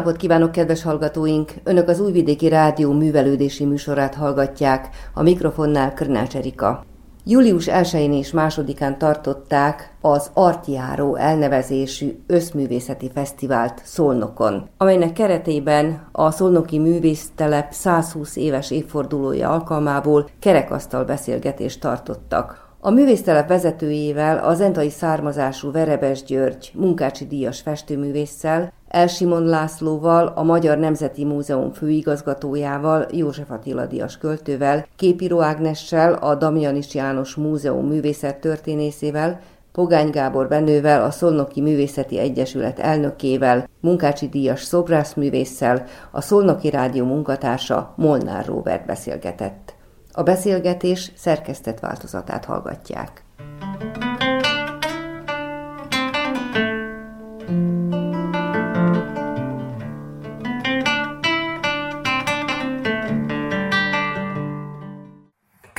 napot kívánok, kedves hallgatóink! Önök az Újvidéki Rádió művelődési műsorát hallgatják, a mikrofonnál Krnács Erika. Július 1-én és 2-án tartották az Artjáró elnevezésű összművészeti fesztivált Szolnokon, amelynek keretében a Szolnoki Művésztelep 120 éves évfordulója alkalmából kerekasztal beszélgetést tartottak. A művésztelep vezetőjével, az entai származású Verebes György munkácsi díjas festőművésszel, Elsimon Lászlóval, a Magyar Nemzeti Múzeum főigazgatójával, József Attila Díjas költővel, Képíró Ágnessel, a Damjanis János Múzeum művészettörténészével, Pogány Gábor Benővel, a Szolnoki Művészeti Egyesület elnökével, Munkácsi Díjas szobrászművésszel, a Szolnoki Rádió munkatársa Molnár Róbert beszélgetett. A beszélgetés szerkesztett változatát hallgatják.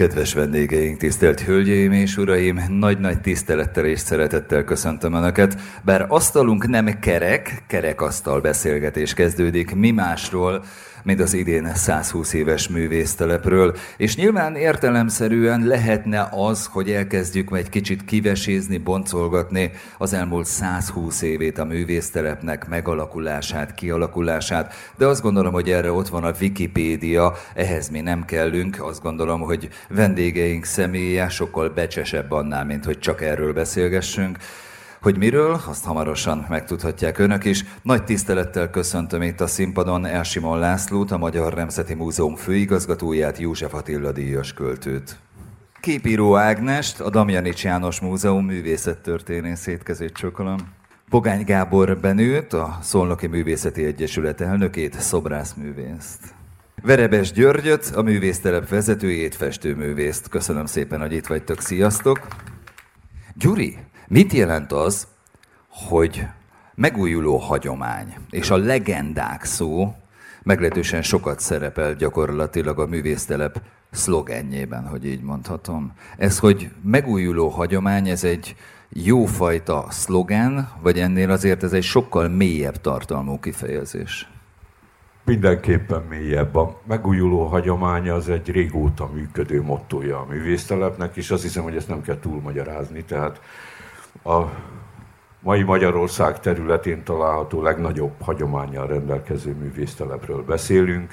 Kedves vendégeink, tisztelt hölgyeim és uraim, nagy-nagy tisztelettel és szeretettel köszöntöm Önöket. Bár asztalunk nem kerek, kerekasztal beszélgetés kezdődik, mi másról, mint az idén 120 éves művésztelepről, és nyilván értelemszerűen lehetne az, hogy elkezdjük egy kicsit kivesézni, boncolgatni az elmúlt 120 évét a művésztelepnek megalakulását, kialakulását, de azt gondolom, hogy erre ott van a Wikipédia, ehhez mi nem kellünk, azt gondolom, hogy vendégeink személye sokkal becsesebb annál, mint hogy csak erről beszélgessünk. Hogy miről, azt hamarosan megtudhatják önök is. Nagy tisztelettel köszöntöm itt a színpadon Elsimon Lászlót, a Magyar Nemzeti Múzeum főigazgatóját, József Attila díjas költőt. Képíró Ágnest, a Damjanics János Múzeum művészettörténészét kezét csokolom. Pogány Gábor Benőt, a Szolnoki Művészeti Egyesület elnökét, szobrászművészt. Verebes Györgyöt, a művésztelep vezetőjét, festőművészt. Köszönöm szépen, hogy itt vagytok. Sziasztok! Gyuri, Mit jelent az, hogy megújuló hagyomány és a legendák szó meglehetősen sokat szerepel gyakorlatilag a művésztelep szlogenjében, hogy így mondhatom. Ez, hogy megújuló hagyomány, ez egy jófajta szlogen, vagy ennél azért ez egy sokkal mélyebb tartalmú kifejezés? Mindenképpen mélyebb. A megújuló hagyomány az egy régóta működő mottoja a művésztelepnek, és azt hiszem, hogy ezt nem kell túlmagyarázni. Tehát a mai Magyarország területén található legnagyobb hagyományjal rendelkező művésztelepről beszélünk.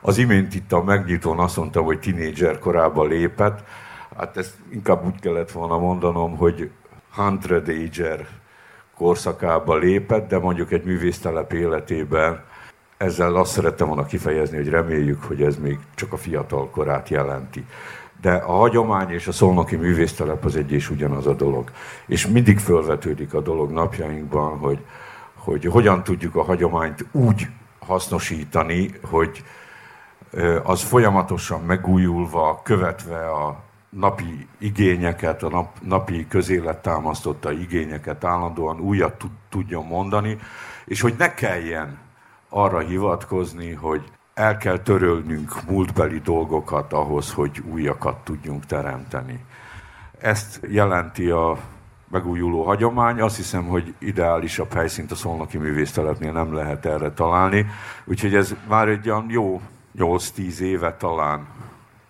Az imént itt a megnyitón azt mondtam, hogy tinédzser korában lépett. Hát ezt inkább úgy kellett volna mondanom, hogy hundred ager korszakába lépett, de mondjuk egy művésztelep életében ezzel azt szerettem volna kifejezni, hogy reméljük, hogy ez még csak a fiatal korát jelenti de a hagyomány és a szolnoki művésztelep az egy és ugyanaz a dolog. És mindig fölvetődik a dolog napjainkban, hogy, hogy hogyan tudjuk a hagyományt úgy hasznosítani, hogy az folyamatosan megújulva, követve a napi igényeket, a nap, napi közélet támasztotta igényeket állandóan újat tudjon mondani, és hogy ne kelljen arra hivatkozni, hogy el kell törölnünk múltbeli dolgokat ahhoz, hogy újakat tudjunk teremteni. Ezt jelenti a megújuló hagyomány. Azt hiszem, hogy ideálisabb helyszínt a Szolnoki Művésztelepnél nem lehet erre találni. Úgyhogy ez már egy olyan jó 8-10 éve talán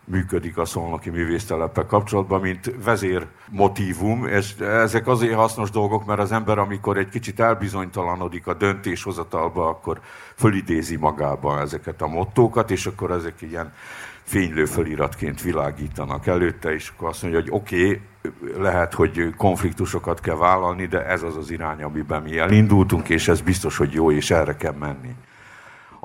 működik a szolnoki művészteleppel kapcsolatban, mint vezér motívum, és ezek azért hasznos dolgok, mert az ember, amikor egy kicsit elbizonytalanodik a döntéshozatalba, akkor fölidézi magába ezeket a mottókat, és akkor ezek ilyen fénylő feliratként világítanak előtte, és akkor azt mondja, hogy oké, okay, lehet, hogy konfliktusokat kell vállalni, de ez az az irány, amiben mi elindultunk, és ez biztos, hogy jó, és erre kell menni.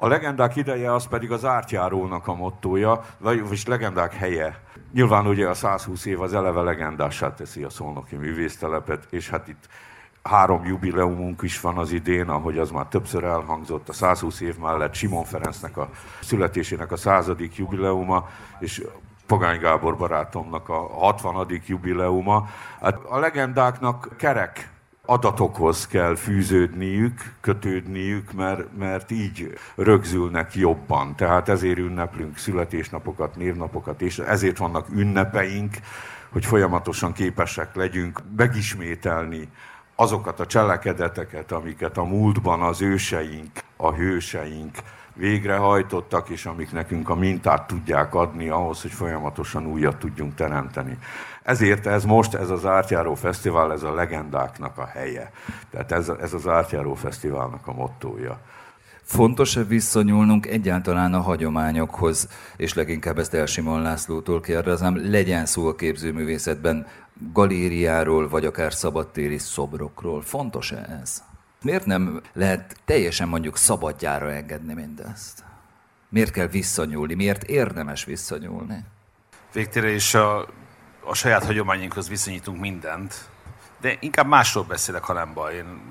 A legendák ideje az pedig az ártjárónak a mottója, vagyis legendák helye. Nyilván ugye a 120 év az eleve legendássá teszi a szolnoki művésztelepet, és hát itt három jubileumunk is van az idén, ahogy az már többször elhangzott, a 120 év mellett Simon Ferencnek a születésének a századik jubileuma, és Pogány Gábor barátomnak a 60. jubileuma. Hát a legendáknak kerek adatokhoz kell fűződniük, kötődniük, mert, mert így rögzülnek jobban. Tehát ezért ünneplünk születésnapokat, névnapokat, és ezért vannak ünnepeink, hogy folyamatosan képesek legyünk megismételni azokat a cselekedeteket, amiket a múltban az őseink, a hőseink végrehajtottak, és amik nekünk a mintát tudják adni ahhoz, hogy folyamatosan újat tudjunk teremteni. Ezért ez most, ez az Ártjáró Fesztivál, ez a legendáknak a helye. Tehát ez, ez az Ártjáró Fesztiválnak a mottója. Fontos-e visszanyúlnunk egyáltalán a hagyományokhoz, és leginkább ezt Elsimon Lászlótól kérdezem, legyen szó a képzőművészetben galériáról, vagy akár szabadtéri szobrokról. Fontos-e ez? Miért nem lehet teljesen mondjuk szabadjára engedni mindezt? Miért kell visszanyúlni? Miért érdemes visszanyúlni? Végtére is a, a saját hagyományunkhoz viszonyítunk mindent, de inkább másról beszélek, ha nem baj. Én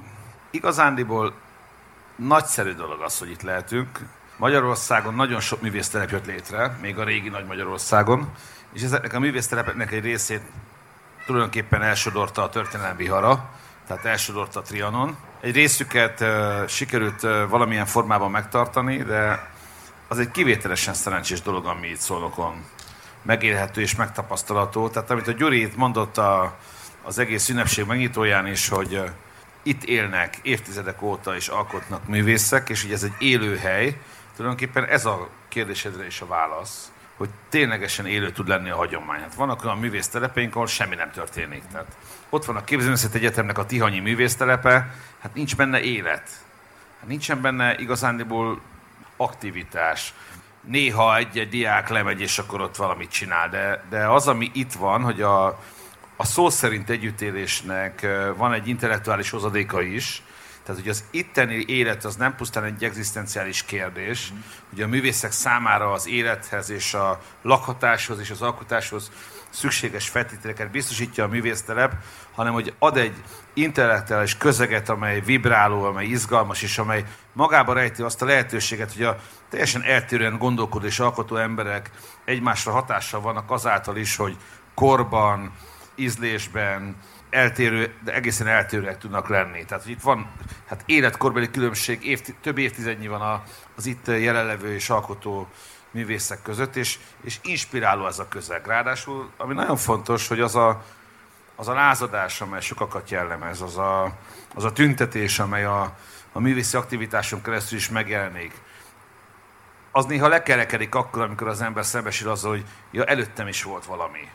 igazándiból nagyszerű dolog az, hogy itt lehetünk. Magyarországon nagyon sok művésztelep jött létre, még a régi Nagy Magyarországon, és ezeknek a művésztelepeknek egy részét tulajdonképpen elsodorta a történelem vihara, tehát elsodorta a Trianon. Egy részüket uh, sikerült uh, valamilyen formában megtartani, de az egy kivételesen szerencsés dolog, ami itt Szolnokon megélhető és megtapasztalható. Tehát amit a Gyuri itt mondott a, az egész ünnepség megnyitóján is, hogy itt élnek évtizedek óta és alkotnak művészek, és hogy ez egy élő hely, tulajdonképpen ez a kérdésedre is a válasz hogy ténylegesen élő tud lenni a hagyomány. Hát vannak olyan művésztelepeink, ahol semmi nem történik. Tehát ott van a Képzőművészet Egyetemnek a Tihanyi művésztelepe, hát nincs benne élet. Hát nincsen benne igazándiból aktivitás. Néha egy-egy diák lemegy, és akkor ott valamit csinál, de, de az, ami itt van, hogy a, a szó szerint együttélésnek van egy intellektuális hozadéka is, tehát, hogy az itteni élet az nem pusztán egy egzisztenciális kérdés, mm. hogy a művészek számára az élethez és a lakhatáshoz és az alkotáshoz szükséges feltételeket biztosítja a művésztelep, hanem hogy ad egy intellektuális közeget, amely vibráló, amely izgalmas, és amely magába rejti azt a lehetőséget, hogy a teljesen eltérően gondolkodó és alkotó emberek egymásra hatással vannak azáltal is, hogy korban, ízlésben, eltérő, de egészen eltérőek tudnak lenni. Tehát, hogy itt van hát életkorbeli különbség, év, több évtizednyi van a, az itt jelenlevő és alkotó művészek között, és, és inspiráló ez a közeg. Ráadásul, ami nagyon fontos, hogy az a, az a lázadás, amely sokakat jellemez, az a, az a tüntetés, amely a, a művészi aktivitáson keresztül is megjelenik, az néha lekerekedik akkor, amikor az ember szembesül azzal, hogy ja, előttem is volt valami.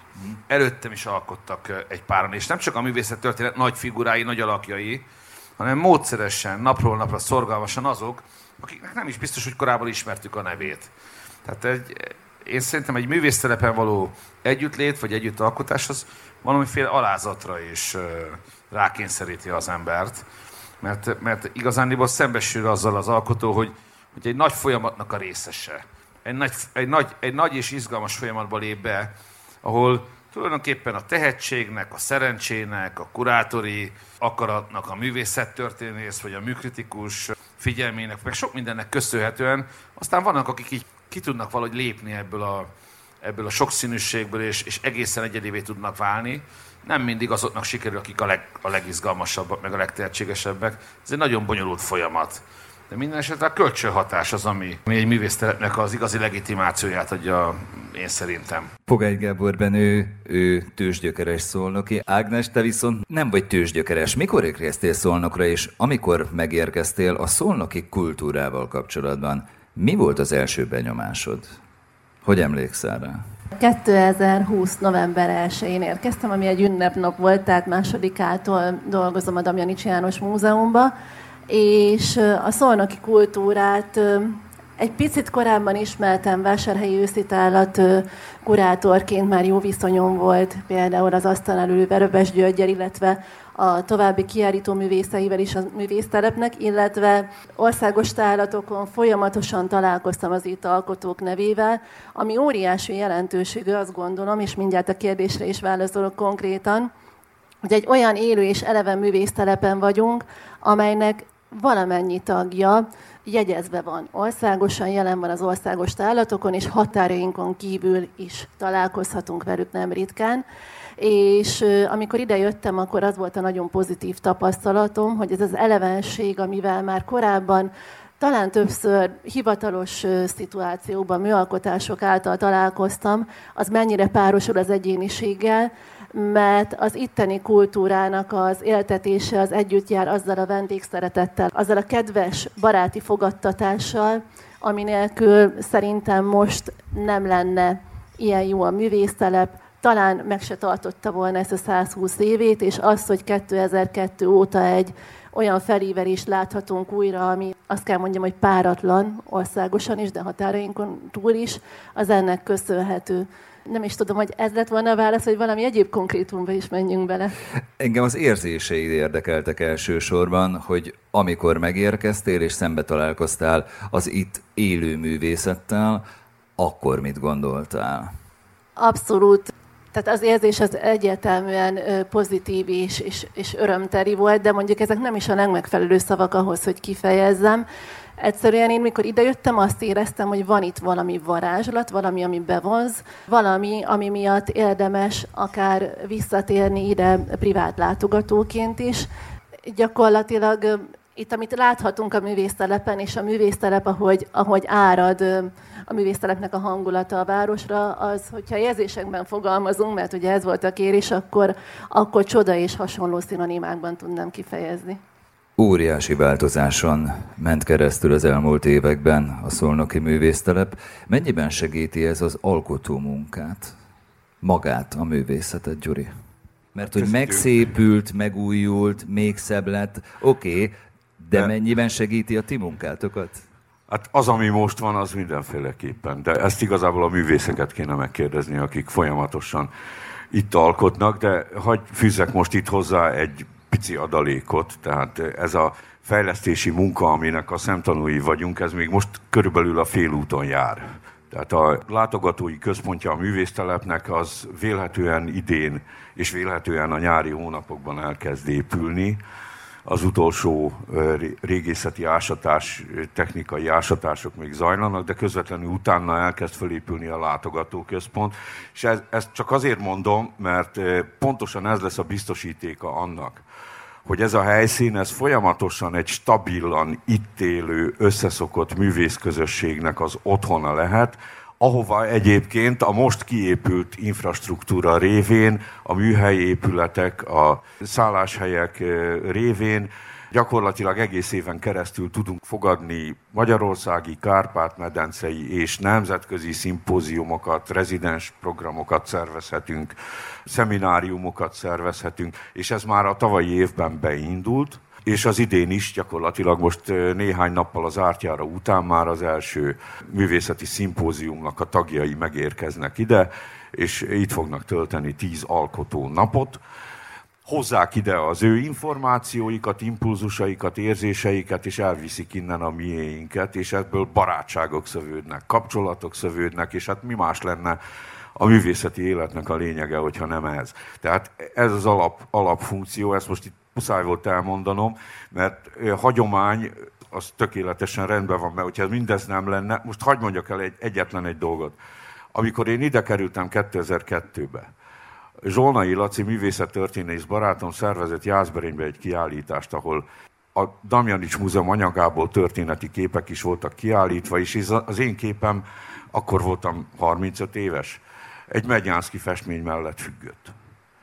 Előttem is alkottak egy páran, és nem csak a művészet történet nagy figurái, nagy alakjai, hanem módszeresen, napról napra szorgalmasan azok, akiknek nem is biztos, hogy korábban ismertük a nevét. Tehát egy, én szerintem egy művésztelepen való együttlét, vagy együttalkotás az valamiféle alázatra is rákényszeríti az embert. Mert, mert igazándiból szembesül azzal az alkotó, hogy hogy egy nagy folyamatnak a részese. Egy nagy, egy nagy, egy nagy és izgalmas folyamatba lép be, ahol tulajdonképpen a tehetségnek, a szerencsének, a kurátori akaratnak, a művészettörténész vagy a műkritikus figyelmének, meg sok mindennek köszönhetően, aztán vannak, akik így ki tudnak valahogy lépni ebből a, ebből a sokszínűségből, és, és egészen egyedivé tudnak válni. Nem mindig azoknak sikerül, akik a, leg, a legizgalmasabbak, meg a legtehetségesebbek. Ez egy nagyon bonyolult folyamat. De minden esetre a kölcsönhatás az, ami egy művésztelepnek az igazi legitimációját adja, én szerintem. Pogány Gábor Benő, ő tőzsgyökeres szolnoki. Ágnes, te viszont nem vagy tőzsgyökeres. Mikor érkeztél szolnokra, és amikor megérkeztél a szolnoki kultúrával kapcsolatban, mi volt az első benyomásod? Hogy emlékszel rá? 2020. november 1-én érkeztem, ami egy ünnepnap volt, tehát másodikától dolgozom a Damjanics János Múzeumban, és a szolnoki kultúrát egy picit korábban ismertem Vásárhelyi őszitállat kurátorként, már jó viszonyom volt például az asztal elő Veröbes Györgyel, illetve a további kiállító művészeivel is a művésztelepnek, illetve országos tárlatokon folyamatosan találkoztam az itt alkotók nevével, ami óriási jelentőségű, azt gondolom, és mindjárt a kérdésre is válaszolok konkrétan, hogy egy olyan élő és eleven művésztelepen vagyunk, amelynek valamennyi tagja jegyezve van országosan, jelen van az országos tárlatokon, és határainkon kívül is találkozhatunk velük nem ritkán. És amikor ide jöttem, akkor az volt a nagyon pozitív tapasztalatom, hogy ez az elevenség, amivel már korábban talán többször hivatalos szituációban, műalkotások által találkoztam, az mennyire párosul az egyéniséggel, mert az itteni kultúrának az éltetése az együtt jár azzal a vendégszeretettel, azzal a kedves, baráti fogadtatással, ami nélkül szerintem most nem lenne ilyen jó a művésztelep, talán meg se tartotta volna ezt a 120 évét, és az, hogy 2002 óta egy olyan felívelést láthatunk újra, ami azt kell mondjam, hogy páratlan országosan is, de határainkon túl is, az ennek köszönhető. Nem is tudom, hogy ez lett volna a válasz, hogy valami egyéb konkrétumba is menjünk bele. Engem az érzéseid érdekeltek elsősorban, hogy amikor megérkeztél és szembe találkoztál az itt élő művészettel, akkor mit gondoltál? Abszolút tehát az érzés az egyértelműen pozitív és, és, és örömteri volt, de mondjuk ezek nem is a legmegfelelő szavak ahhoz, hogy kifejezzem. Egyszerűen én, mikor idejöttem, azt éreztem, hogy van itt valami varázslat, valami, ami bevonz, valami, ami miatt érdemes akár visszatérni ide privát látogatóként is. Gyakorlatilag itt, amit láthatunk a művésztelepen, és a művésztelep, ahogy, ahogy árad a művésztelepnek a hangulata a városra, az, hogyha érzésekben fogalmazunk, mert ugye ez volt a kérés, akkor, akkor csoda és hasonló szinonimákban tudnám kifejezni. Óriási változáson ment keresztül az elmúlt években a szolnoki művésztelep. Mennyiben segíti ez az alkotó munkát? Magát, a művészetet, Gyuri? Mert hogy megszépült, megújult, még szebb lett, oké, okay, de, de mennyiben segíti a ti munkátokat? Hát az, ami most van, az mindenféleképpen. De ezt igazából a művészeket kéne megkérdezni, akik folyamatosan itt alkotnak, de hagy fűzzek most itt hozzá egy pici adalékot, tehát ez a fejlesztési munka, aminek a szemtanúi vagyunk, ez még most körülbelül a félúton jár. Tehát a látogatói központja a művésztelepnek az vélhetően idén és vélhetően a nyári hónapokban elkezd épülni az utolsó régészeti ásatás, technikai ásatások még zajlanak, de közvetlenül utána elkezd felépülni a látogatóközpont. És ez, ezt csak azért mondom, mert pontosan ez lesz a biztosítéka annak, hogy ez a helyszín, ez folyamatosan egy stabilan itt élő, összeszokott művészközösségnek az otthona lehet, ahova egyébként a most kiépült infrastruktúra révén, a műhelyi épületek, a szálláshelyek révén gyakorlatilag egész éven keresztül tudunk fogadni magyarországi, kárpát-medencei és nemzetközi szimpóziumokat, rezidens programokat szervezhetünk, szemináriumokat szervezhetünk, és ez már a tavalyi évben beindult és az idén is gyakorlatilag most néhány nappal az ártjára után már az első művészeti szimpóziumnak a tagjai megérkeznek ide, és itt fognak tölteni tíz alkotó napot. Hozzák ide az ő információikat, impulzusaikat, érzéseiket, és elviszik innen a miénket, és ebből barátságok szövődnek, kapcsolatok szövődnek, és hát mi más lenne a művészeti életnek a lényege, hogyha nem ez. Tehát ez az alap, alapfunkció, ezt most itt muszáj volt elmondanom, mert hagyomány az tökéletesen rendben van, mert hogyha mindez nem lenne, most hagyd mondjak el egy, egyetlen egy dolgot. Amikor én ide kerültem 2002-be, Zsolnai Laci művészettörténész barátom szervezett Jászberénybe egy kiállítást, ahol a Damjanics Múzeum anyagából történeti képek is voltak kiállítva, és az én képem, akkor voltam 35 éves, egy Megyánszki festmény mellett függött.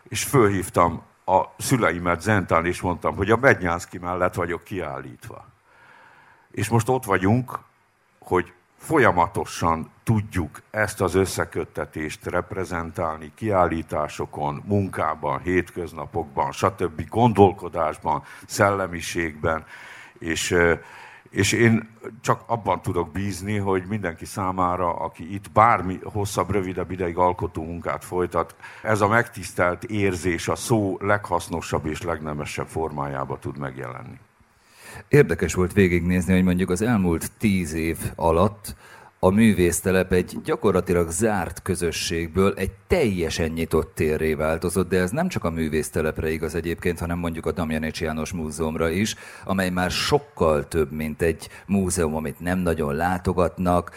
És fölhívtam a szüleimet Zentán, és mondtam, hogy a Bednyánszki mellett vagyok kiállítva. És most ott vagyunk, hogy folyamatosan tudjuk ezt az összeköttetést reprezentálni kiállításokon, munkában, hétköznapokban, stb. gondolkodásban, szellemiségben, és és én csak abban tudok bízni, hogy mindenki számára, aki itt bármi hosszabb, rövidebb ideig alkotó munkát folytat, ez a megtisztelt érzés a szó leghasznosabb és legnemesebb formájába tud megjelenni. Érdekes volt végignézni, hogy mondjuk az elmúlt tíz év alatt a művésztelep egy gyakorlatilag zárt közösségből egy teljesen nyitott térré változott, de ez nem csak a művésztelepre igaz egyébként, hanem mondjuk a Damjanics János Múzeumra is, amely már sokkal több, mint egy múzeum, amit nem nagyon látogatnak,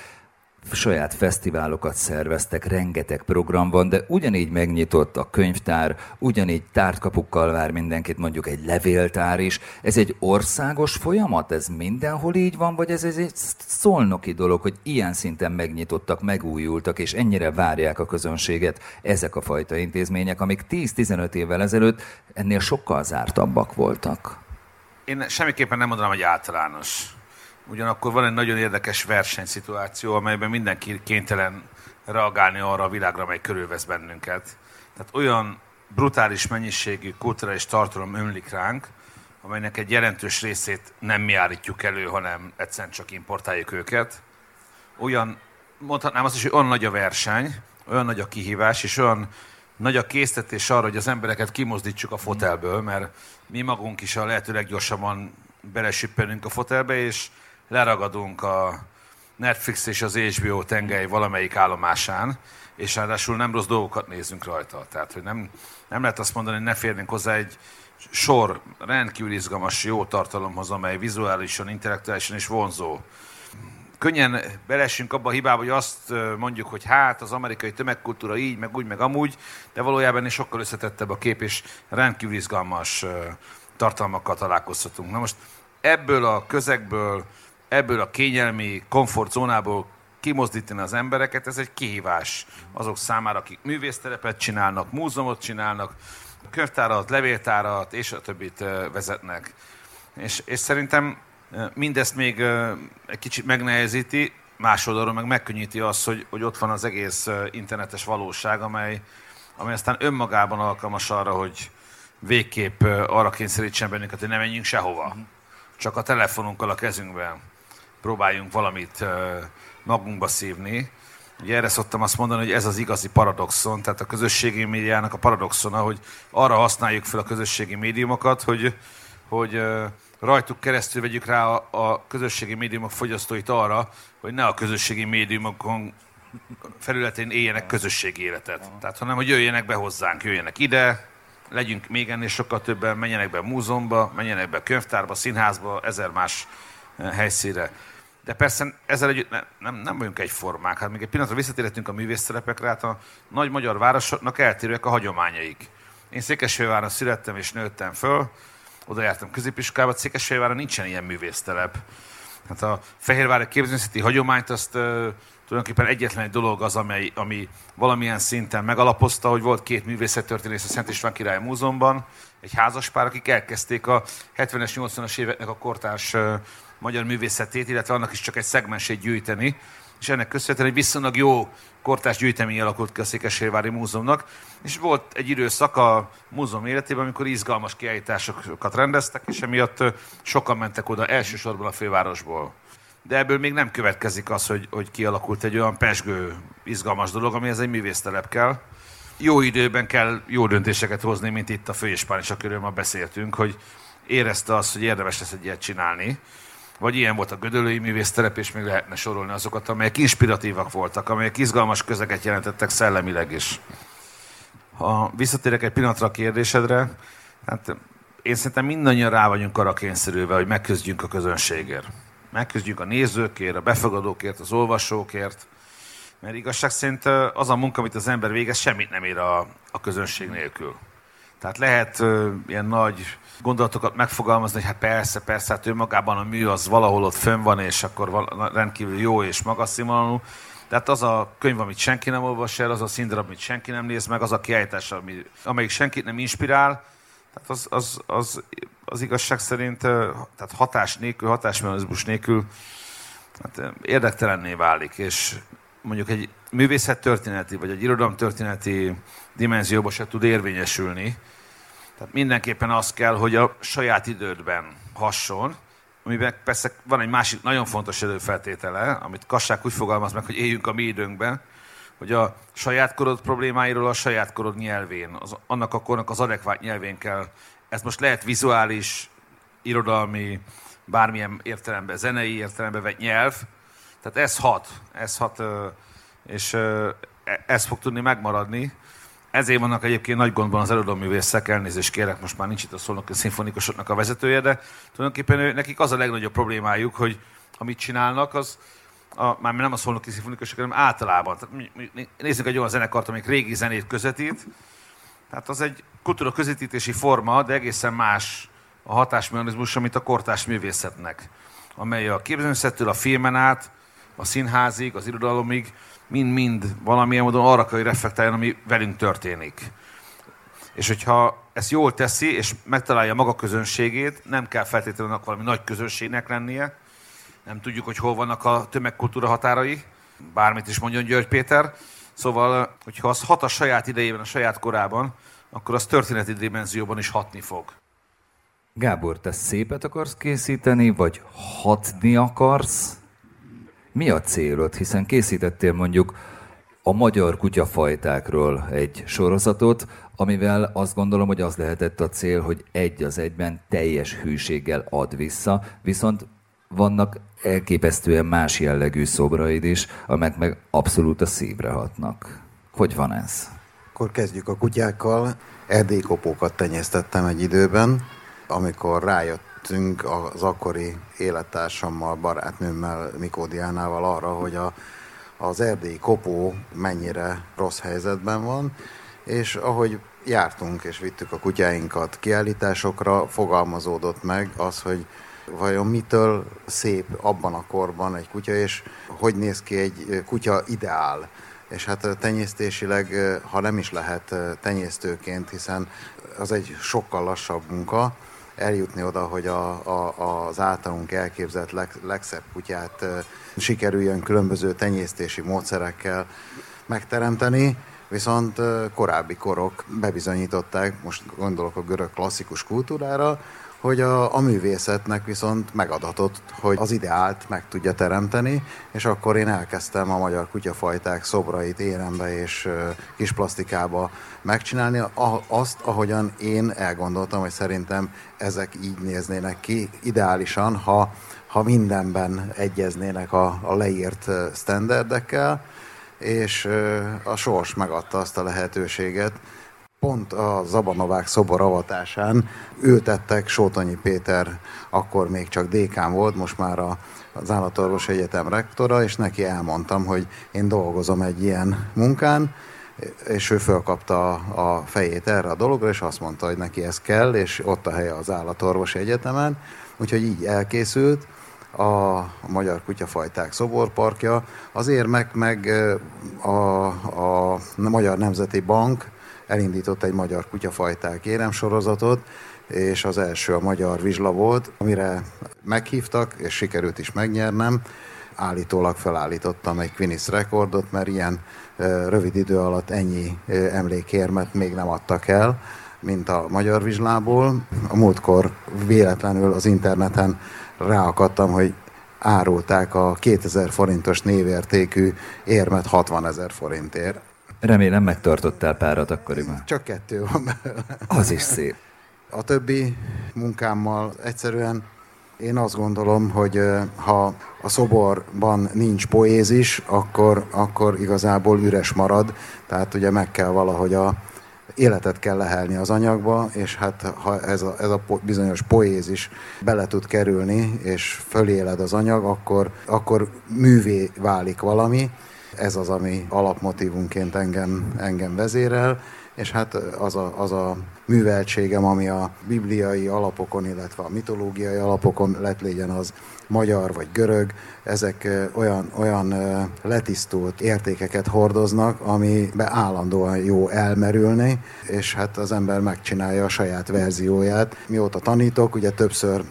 saját fesztiválokat szerveztek, rengeteg program van, de ugyanígy megnyitott a könyvtár, ugyanígy tártkapukkal vár mindenkit, mondjuk egy levéltár is. Ez egy országos folyamat? Ez mindenhol így van, vagy ez, ez egy szolnoki dolog, hogy ilyen szinten megnyitottak, megújultak, és ennyire várják a közönséget ezek a fajta intézmények, amik 10-15 évvel ezelőtt ennél sokkal zártabbak voltak? Én semmiképpen nem mondanám, hogy általános Ugyanakkor van egy nagyon érdekes versenyszituáció, amelyben mindenki kénytelen reagálni arra a világra, amely körülvesz bennünket. Tehát olyan brutális mennyiségű kulturális tartalom ömlik ránk, amelynek egy jelentős részét nem mi állítjuk elő, hanem egyszerűen csak importáljuk őket. Olyan, mondhatnám azt is, hogy olyan nagy a verseny, olyan nagy a kihívás, és olyan nagy a késztetés arra, hogy az embereket kimozdítsuk a fotelből, mert mi magunk is a lehető leggyorsabban belesüppenünk a fotelbe, és leragadunk a Netflix és az HBO tengely valamelyik állomásán, és ráadásul nem rossz dolgokat nézünk rajta. Tehát, hogy nem, nem lehet azt mondani, hogy ne férnénk hozzá egy sor rendkívül izgalmas, jó tartalomhoz, amely vizuálisan, intellektuálisan is vonzó. Könnyen belesünk abba a hibába, hogy azt mondjuk, hogy hát az amerikai tömegkultúra így, meg úgy, meg amúgy, de valójában is sokkal összetettebb a kép, és rendkívül izgalmas tartalmakkal találkozhatunk. Na most ebből a közegből ebből a kényelmi komfortzónából kimozdítani az embereket, ez egy kihívás azok számára, akik művészterepet csinálnak, múzeumot csinálnak, könyvtárat, levéltárat és a többit vezetnek. És, és szerintem mindezt még egy kicsit megnehezíti, más oldalról meg megkönnyíti azt, hogy, hogy ott van az egész internetes valóság, amely, amely aztán önmagában alkalmas arra, hogy végképp arra kényszerítsen bennünket, hogy ne menjünk sehova. Csak a telefonunkkal a kezünkben próbáljunk valamit magunkba szívni. Ugye erre szoktam azt mondani, hogy ez az igazi paradoxon, tehát a közösségi médiának a paradoxona, hogy arra használjuk fel a közösségi médiumokat, hogy, hogy rajtuk keresztül vegyük rá a, a közösségi médiumok fogyasztóit arra, hogy ne a közösségi médiumokon felületén éljenek közösségi életet. Tehát hanem, hogy jöjjenek be hozzánk, jöjjenek ide, legyünk még ennél sokkal többen, menjenek be múzeumba, menjenek be könyvtárba, színházba, ezer más helyszínre. De persze ezzel együtt ne, nem, nem vagyunk egyformák. Hát még egy pillanatra visszatérhetünk a művészszerepekre, hát a nagy magyar városoknak eltérőek a hagyományaik. Én Székesfehérváron születtem és nőttem föl, oda jártam középiskába, Székesfehérváron nincsen ilyen művésztelep. Hát a fehérvári képzőművészeti hagyományt azt tulajdonképpen egyetlen egy dolog az, amely, ami valamilyen szinten megalapozta, hogy volt két művészettörténész a Szent István Király Múzeumban, egy házaspár, akik elkezdték a 70-es, 80-as éveknek a kortárs magyar művészetét, illetve annak is csak egy szegmensét gyűjteni, és ennek köszönhetően egy viszonylag jó kortás gyűjtemény alakult ki a Székesfehérvári Múzeumnak, és volt egy időszak a múzeum életében, amikor izgalmas kiállításokat rendeztek, és emiatt sokan mentek oda elsősorban a fővárosból. De ebből még nem következik az, hogy, hogy kialakult egy olyan pesgő, izgalmas dolog, ami ez egy művésztelep kell. Jó időben kell jó döntéseket hozni, mint itt a főispán, akiről ma beszéltünk, hogy érezte azt, hogy érdemes lesz egy ilyet csinálni vagy ilyen volt a Gödöllői művészterep, és még lehetne sorolni azokat, amelyek inspiratívak voltak, amelyek izgalmas közeget jelentettek szellemileg is. Ha visszatérek egy pillanatra a kérdésedre, hát én szerintem mindannyian rá vagyunk arra kényszerülve, hogy megküzdjünk a közönségért. Megküzdjünk a nézőkért, a befogadókért, az olvasókért, mert igazság szerint az a munka, amit az ember végez, semmit nem ér a, a közönség nélkül. Tehát lehet uh, ilyen nagy gondolatokat megfogalmazni, hogy hát persze, persze, hát önmagában a mű az valahol ott fönn van, és akkor rendkívül jó és magas színvonalú. Tehát az a könyv, amit senki nem olvas el, az a színdarab, amit senki nem néz meg, az a kiállítás, ami, amelyik senkit nem inspirál, tehát az, az, az, az igazság szerint tehát hatás nélkül, hatásmechanizmus nélkül hát érdektelenné válik, és mondjuk egy művészettörténeti vagy egy irodalomtörténeti dimenzióba se tud érvényesülni, tehát mindenképpen az kell, hogy a saját idődben hasson, amiben persze van egy másik nagyon fontos előfeltétele, amit Kassák úgy fogalmaz meg, hogy éljünk a mi időnkben, hogy a saját korod problémáiról a saját korod nyelvén, az, annak a kornak az adekvát nyelvén kell. Ez most lehet vizuális, irodalmi, bármilyen értelemben, zenei értelemben vett nyelv. Tehát ez hat, ez hat, és e, ez fog tudni megmaradni. Ezért vannak egyébként nagy gondban az előadóművészek, elnézést kérek, most már nincs itt a szólnak a szimfonikusoknak a vezetője, de tulajdonképpen ő, nekik az a legnagyobb problémájuk, hogy amit csinálnak, az, a, már nem a szolnoki szimfonikusok, hanem általában. Tehát, nézzük egy olyan zenekart, amelyik régi zenét közvetít. Tehát az egy kultúra közvetítési forma, de egészen más a hatásmechanizmus, mint a kortás művészetnek, amely a képzőművészettől a filmen át, a színházig, az irodalomig, mind-mind valamilyen módon arra kell, hogy reflektáljon, ami velünk történik. És hogyha ezt jól teszi, és megtalálja maga közönségét, nem kell feltétlenül valami nagy közönségnek lennie, nem tudjuk, hogy hol vannak a tömegkultúra határai, bármit is mondjon György Péter. Szóval, hogyha az hat a saját idejében, a saját korában, akkor az történeti dimenzióban is hatni fog. Gábor, te szépet akarsz készíteni, vagy hatni akarsz? Mi a célod? Hiszen készítettél mondjuk a magyar kutyafajtákról egy sorozatot, amivel azt gondolom, hogy az lehetett a cél, hogy egy az egyben teljes hűséggel ad vissza, viszont vannak elképesztően más jellegű szobraid is, amelyek meg abszolút a szívre hatnak. Hogy van ez? Akkor kezdjük a kutyákkal. Erdélykopókat tenyésztettem egy időben, amikor rájöttünk az akkori élettársammal, barátnőmmel, Mikódiánával arra, hogy a, az erdélyi kopó mennyire rossz helyzetben van, és ahogy jártunk és vittük a kutyáinkat kiállításokra, fogalmazódott meg az, hogy vajon mitől szép abban a korban egy kutya, és hogy néz ki egy kutya ideál. És hát tenyésztésileg, ha nem is lehet tenyésztőként, hiszen az egy sokkal lassabb munka, eljutni oda, hogy a, a, az általunk elképzelt leg, legszebb kutyát sikerüljön különböző tenyésztési módszerekkel megteremteni, viszont korábbi korok bebizonyították, most gondolok a görög klasszikus kultúrára, hogy a, a művészetnek viszont megadatott, hogy az ideált meg tudja teremteni, és akkor én elkezdtem a magyar kutyafajták szobrait érembe és kis plastikába megcsinálni, azt, ahogyan én elgondoltam, hogy szerintem ezek így néznének ki ideálisan, ha, ha mindenben egyeznének a, a leírt standardekkel, és a sors megadta azt a lehetőséget, pont a Zabanovák szobor avatásán ültettek Sótonyi Péter, akkor még csak dékán volt, most már a, az Állatorvos Egyetem rektora, és neki elmondtam, hogy én dolgozom egy ilyen munkán, és ő fölkapta a fejét erre a dologra, és azt mondta, hogy neki ez kell, és ott a helye az Állatorvosi Egyetemen, úgyhogy így elkészült a Magyar Kutyafajták szoborparkja. Az érmek meg a, a Magyar Nemzeti Bank elindított egy magyar kutyafajták éremsorozatot, és az első a magyar vizsla volt, amire meghívtak, és sikerült is megnyernem. Állítólag felállítottam egy Quinis rekordot, mert ilyen rövid idő alatt ennyi emlékérmet még nem adtak el, mint a magyar vizslából. A múltkor véletlenül az interneten ráakadtam, hogy árulták a 2000 forintos névértékű érmet 60 ezer forintért. Remélem megtartottál párat akkoriban. Csak kettő van belőle. Az is szép. A többi munkámmal egyszerűen én azt gondolom, hogy ha a szoborban nincs poézis, akkor, akkor igazából üres marad. Tehát ugye meg kell valahogy a életet kell lehelni az anyagba, és hát ha ez a, ez a bizonyos poézis bele tud kerülni, és föléled az anyag, akkor, akkor művé válik valami, ez az, ami alapmotívunként engem, engem vezérel, és hát az a, az a műveltségem, ami a bibliai alapokon, illetve a mitológiai alapokon lett legyen az magyar vagy görög, ezek olyan, olyan letisztult értékeket hordoznak, amibe állandóan jó elmerülni, és hát az ember megcsinálja a saját verzióját. Mióta tanítok, ugye többször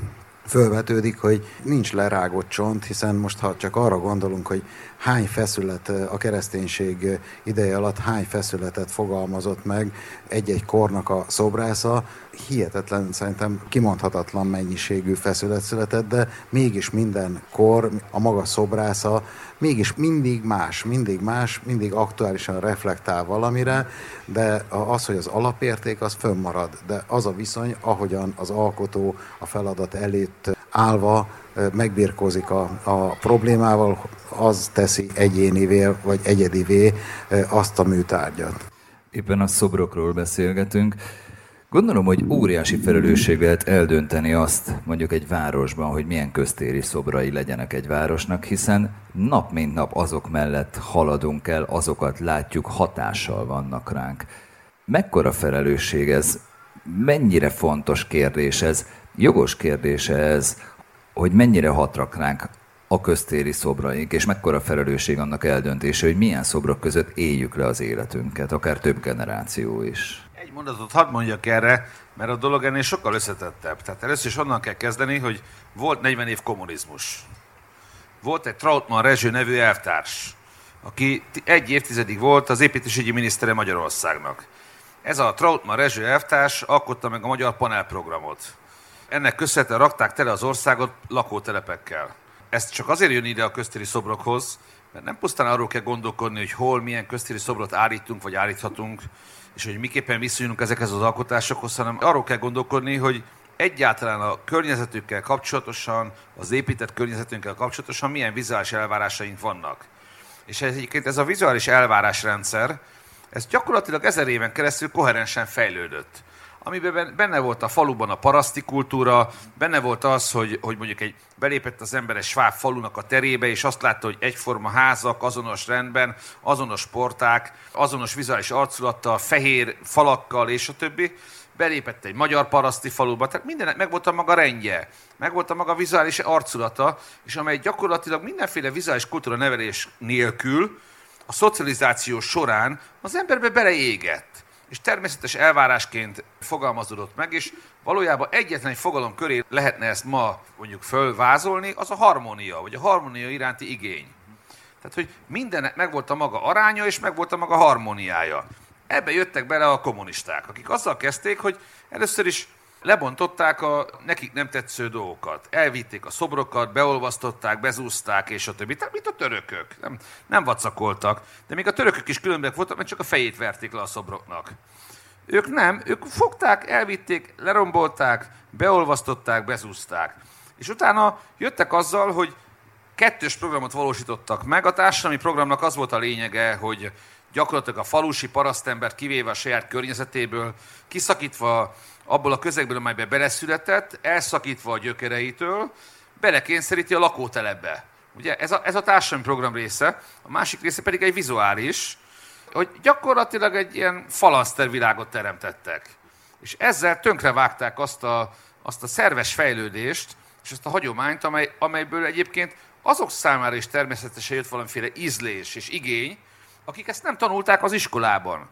fölvetődik, hogy nincs lerágott csont, hiszen most ha csak arra gondolunk, hogy hány feszület a kereszténység ideje alatt hány feszületet fogalmazott meg egy-egy kornak a szobrásza, hihetetlen, szerintem kimondhatatlan mennyiségű feszület született, de mégis minden kor, a maga szobrásza mégis mindig más, mindig más, mindig aktuálisan reflektál valamire, de az, hogy az alapérték, az fönnmarad. De az a viszony, ahogyan az alkotó a feladat előtt állva megbirkózik a, a problémával, az teszi egyénivé vagy egyedivé azt a műtárgyat. Éppen a szobrokról beszélgetünk. Gondolom, hogy óriási felelősség lehet eldönteni azt mondjuk egy városban, hogy milyen köztéri szobrai legyenek egy városnak, hiszen nap mint nap azok mellett haladunk el, azokat látjuk, hatással vannak ránk. Mekkora felelősség ez? Mennyire fontos kérdés ez? Jogos kérdése ez, hogy mennyire hatrak ránk a köztéri szobraink, és mekkora felelősség annak eldöntése, hogy milyen szobrok között éljük le az életünket, akár több generáció is. Egy mondatot hadd mondjak erre, mert a dolog ennél sokkal összetettebb. Tehát először is onnan kell kezdeni, hogy volt 40 év kommunizmus. Volt egy Trautmann Rezső nevű elvtárs, aki egy évtizedig volt az építésügyi minisztere Magyarországnak. Ez a Trautmann Rezső elvtárs alkotta meg a magyar panelprogramot. Ennek köszönhetően rakták tele az országot lakótelepekkel. Ezt csak azért jön ide a köztéri szobrokhoz, mert nem pusztán arról kell gondolkodni, hogy hol milyen köztéri szobrot állítunk, vagy állíthatunk, és hogy miképpen viszonyulunk ezekhez az alkotásokhoz, hanem arról kell gondolkodni, hogy egyáltalán a környezetükkel kapcsolatosan, az épített környezetünkkel kapcsolatosan milyen vizuális elvárásaink vannak. És ez egyébként ez a vizuális elvárásrendszer, ez gyakorlatilag ezer éven keresztül koherensen fejlődött amiben benne volt a faluban a paraszti kultúra, benne volt az, hogy, hogy mondjuk egy belépett az ember egy sváb falunak a terébe, és azt látta, hogy egyforma házak, azonos rendben, azonos porták, azonos vizuális arculattal, fehér falakkal, és a többi. Belépett egy magyar paraszti faluba, tehát mindennek meg volt a maga rendje, meg volt a maga vizuális arculata, és amely gyakorlatilag mindenféle vizuális kultúra nevelés nélkül a szocializáció során az emberbe beleégett és természetes elvárásként fogalmazódott meg, és valójában egyetlen egy fogalom köré lehetne ezt ma mondjuk fölvázolni, az a harmónia, vagy a harmónia iránti igény. Tehát, hogy mindennek megvolt a maga aránya, és megvolt a maga harmóniája. Ebbe jöttek bele a kommunisták, akik azzal kezdték, hogy először is lebontották a nekik nem tetsző dolgokat. Elvitték a szobrokat, beolvasztották, bezúzták, és a többi. Tehát, mint a törökök. Nem, nem vacakoltak. De még a törökök is különbek voltak, mert csak a fejét verték le a szobroknak. Ők nem, ők fogták, elvitték, lerombolták, beolvasztották, bezúzták. És utána jöttek azzal, hogy kettős programot valósítottak meg. A társadalmi programnak az volt a lényege, hogy gyakorlatilag a falusi parasztembert kivéve a saját környezetéből, kiszakítva abból a közegből, amelybe beleszületett, elszakítva a gyökereitől, belekényszeríti a lakótelepbe. Ugye ez a, ez a társadalmi program része, a másik része pedig egy vizuális, hogy gyakorlatilag egy ilyen falaszter világot teremtettek. És ezzel tönkrevágták azt a, azt a szerves fejlődést, és azt a hagyományt, amely, amelyből egyébként azok számára is természetesen jött valamiféle ízlés és igény, akik ezt nem tanulták az iskolában,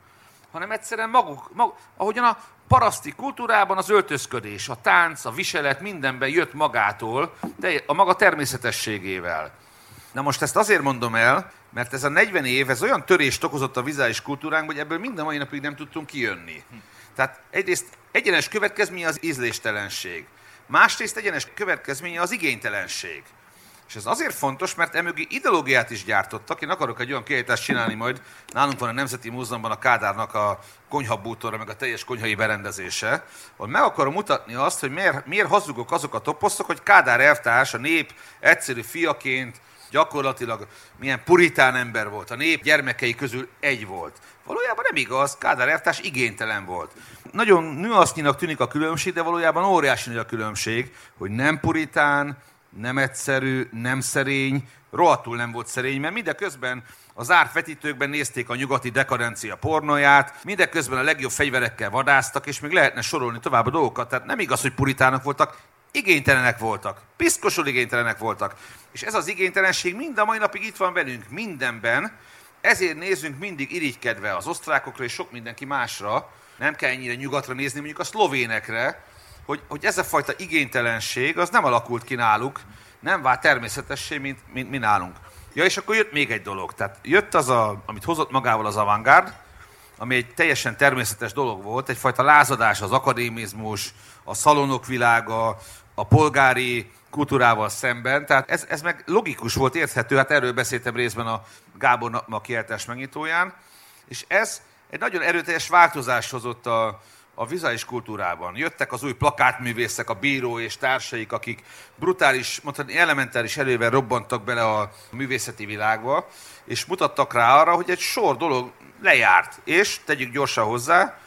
hanem egyszerűen maguk, maguk ahogyan a paraszti kultúrában az öltözködés, a tánc, a viselet mindenben jött magától, de a maga természetességével. Na most ezt azért mondom el, mert ez a 40 év, ez olyan törést okozott a vizuális kultúránkban, hogy ebből minden mai napig nem tudtunk kijönni. Tehát egyrészt egyenes következménye az ízléstelenség. Másrészt egyenes következménye az igénytelenség. És ez azért fontos, mert emögé ideológiát is gyártottak. Én akarok egy olyan kiállítást csinálni majd. Nálunk van a Nemzeti Múzeumban a Kádárnak a konyhabútorra, meg a teljes konyhai berendezése, hogy meg akarom mutatni azt, hogy miért, miért hazugok azok a toposztok, hogy Kádár elvtárs a nép egyszerű fiaként gyakorlatilag milyen puritán ember volt. A nép gyermekei közül egy volt. Valójában nem igaz, Kádár elvtárs igénytelen volt. Nagyon nüansznyinak tűnik a különbség, de valójában óriási nagy a különbség, hogy nem puritán, nem egyszerű, nem szerény, rohadtul nem volt szerény, mert mindeközben az árt vetítőkben nézték a nyugati dekadencia pornóját, mindeközben a legjobb fegyverekkel vadáztak, és még lehetne sorolni tovább a dolgokat. Tehát nem igaz, hogy puritának voltak, igénytelenek voltak, piszkosul igénytelenek voltak. És ez az igénytelenség mind a mai napig itt van velünk, mindenben, ezért nézzünk mindig irigykedve az osztrákokra és sok mindenki másra, nem kell ennyire nyugatra nézni, mondjuk a szlovénekre, hogy, hogy ez a fajta igénytelenség az nem alakult ki náluk, nem vált természetessé, mint, mint mi nálunk. Ja, és akkor jött még egy dolog. Tehát jött az, a, amit hozott magával az avantgárd, ami egy teljesen természetes dolog volt, egyfajta lázadás az akadémizmus, a szalonok világa, a polgári kultúrával szemben. Tehát ez, ez meg logikus volt, érthető, hát erről beszéltem részben a Gábor a kiáltás megnyitóján, és ez egy nagyon erőteljes változást hozott a, a vizuális kultúrában. Jöttek az új plakátművészek, a bíró és társaik, akik brutális, mondhatni elementáris erővel robbantak bele a művészeti világba, és mutattak rá arra, hogy egy sor dolog lejárt. És tegyük gyorsan hozzá,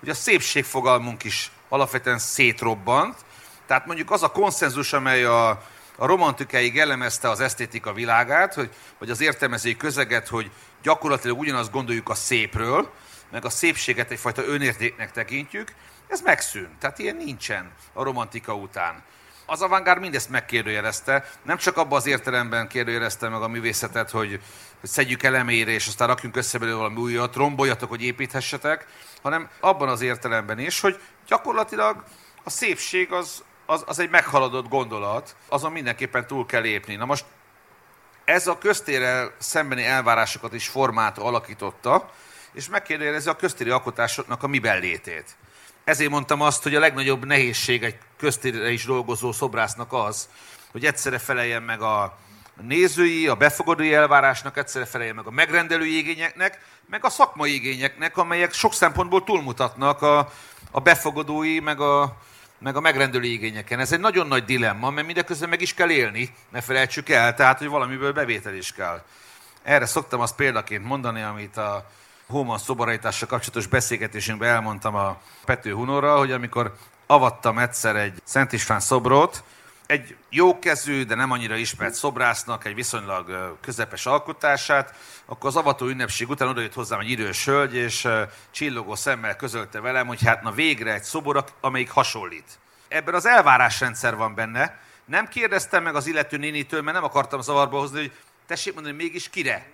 hogy a szépségfogalmunk is alapvetően szétrobbant. Tehát mondjuk az a konszenzus, amely a, a romantikáig jellemezte az esztétika világát, hogy, vagy az értelmezői közeget, hogy gyakorlatilag ugyanazt gondoljuk a szépről, meg a szépséget egyfajta önértéknek tekintjük, ez megszűnt. Tehát ilyen nincsen a romantika után. Az avantgárd mindezt megkérdőjelezte, nem csak abban az értelemben kérdőjelezte meg a művészetet, hogy, hogy szedjük elemére, és aztán rakjunk össze belőle valami újat, romboljatok, hogy építhessetek, hanem abban az értelemben is, hogy gyakorlatilag a szépség az, az, az egy meghaladott gondolat, azon mindenképpen túl kell lépni. Na most ez a köztérrel szembeni elvárásokat is formát alakította, és megkérdezi a köztéri alkotásoknak a miben létét. Ezért mondtam azt, hogy a legnagyobb nehézség egy köztérre is dolgozó szobrásznak az, hogy egyszerre feleljen meg a nézői, a befogadói elvárásnak, egyszerre feleljen meg a megrendelői igényeknek, meg a szakmai igényeknek, amelyek sok szempontból túlmutatnak a, a befogadói, meg a, meg a megrendelői igényeken. Ez egy nagyon nagy dilemma, mert mindeközben meg is kell élni, ne felejtsük el, tehát, hogy valamiből bevétel is kell. Erre szoktam azt példaként mondani, amit a Hóman szobarítással kapcsolatos beszélgetésünkben elmondtam a Pető Hunorral, hogy amikor avattam egyszer egy Szent István szobrot, egy jókezű, de nem annyira ismert szobrásznak egy viszonylag közepes alkotását, akkor az avató ünnepség után odajött hozzám egy idős hölgy, és csillogó szemmel közölte velem, hogy hát na végre egy szobor, amelyik hasonlít. Ebben az elvárásrendszer van benne. Nem kérdeztem meg az illető nénitől, mert nem akartam zavarba hozni, hogy tessék mondani, mégis kire?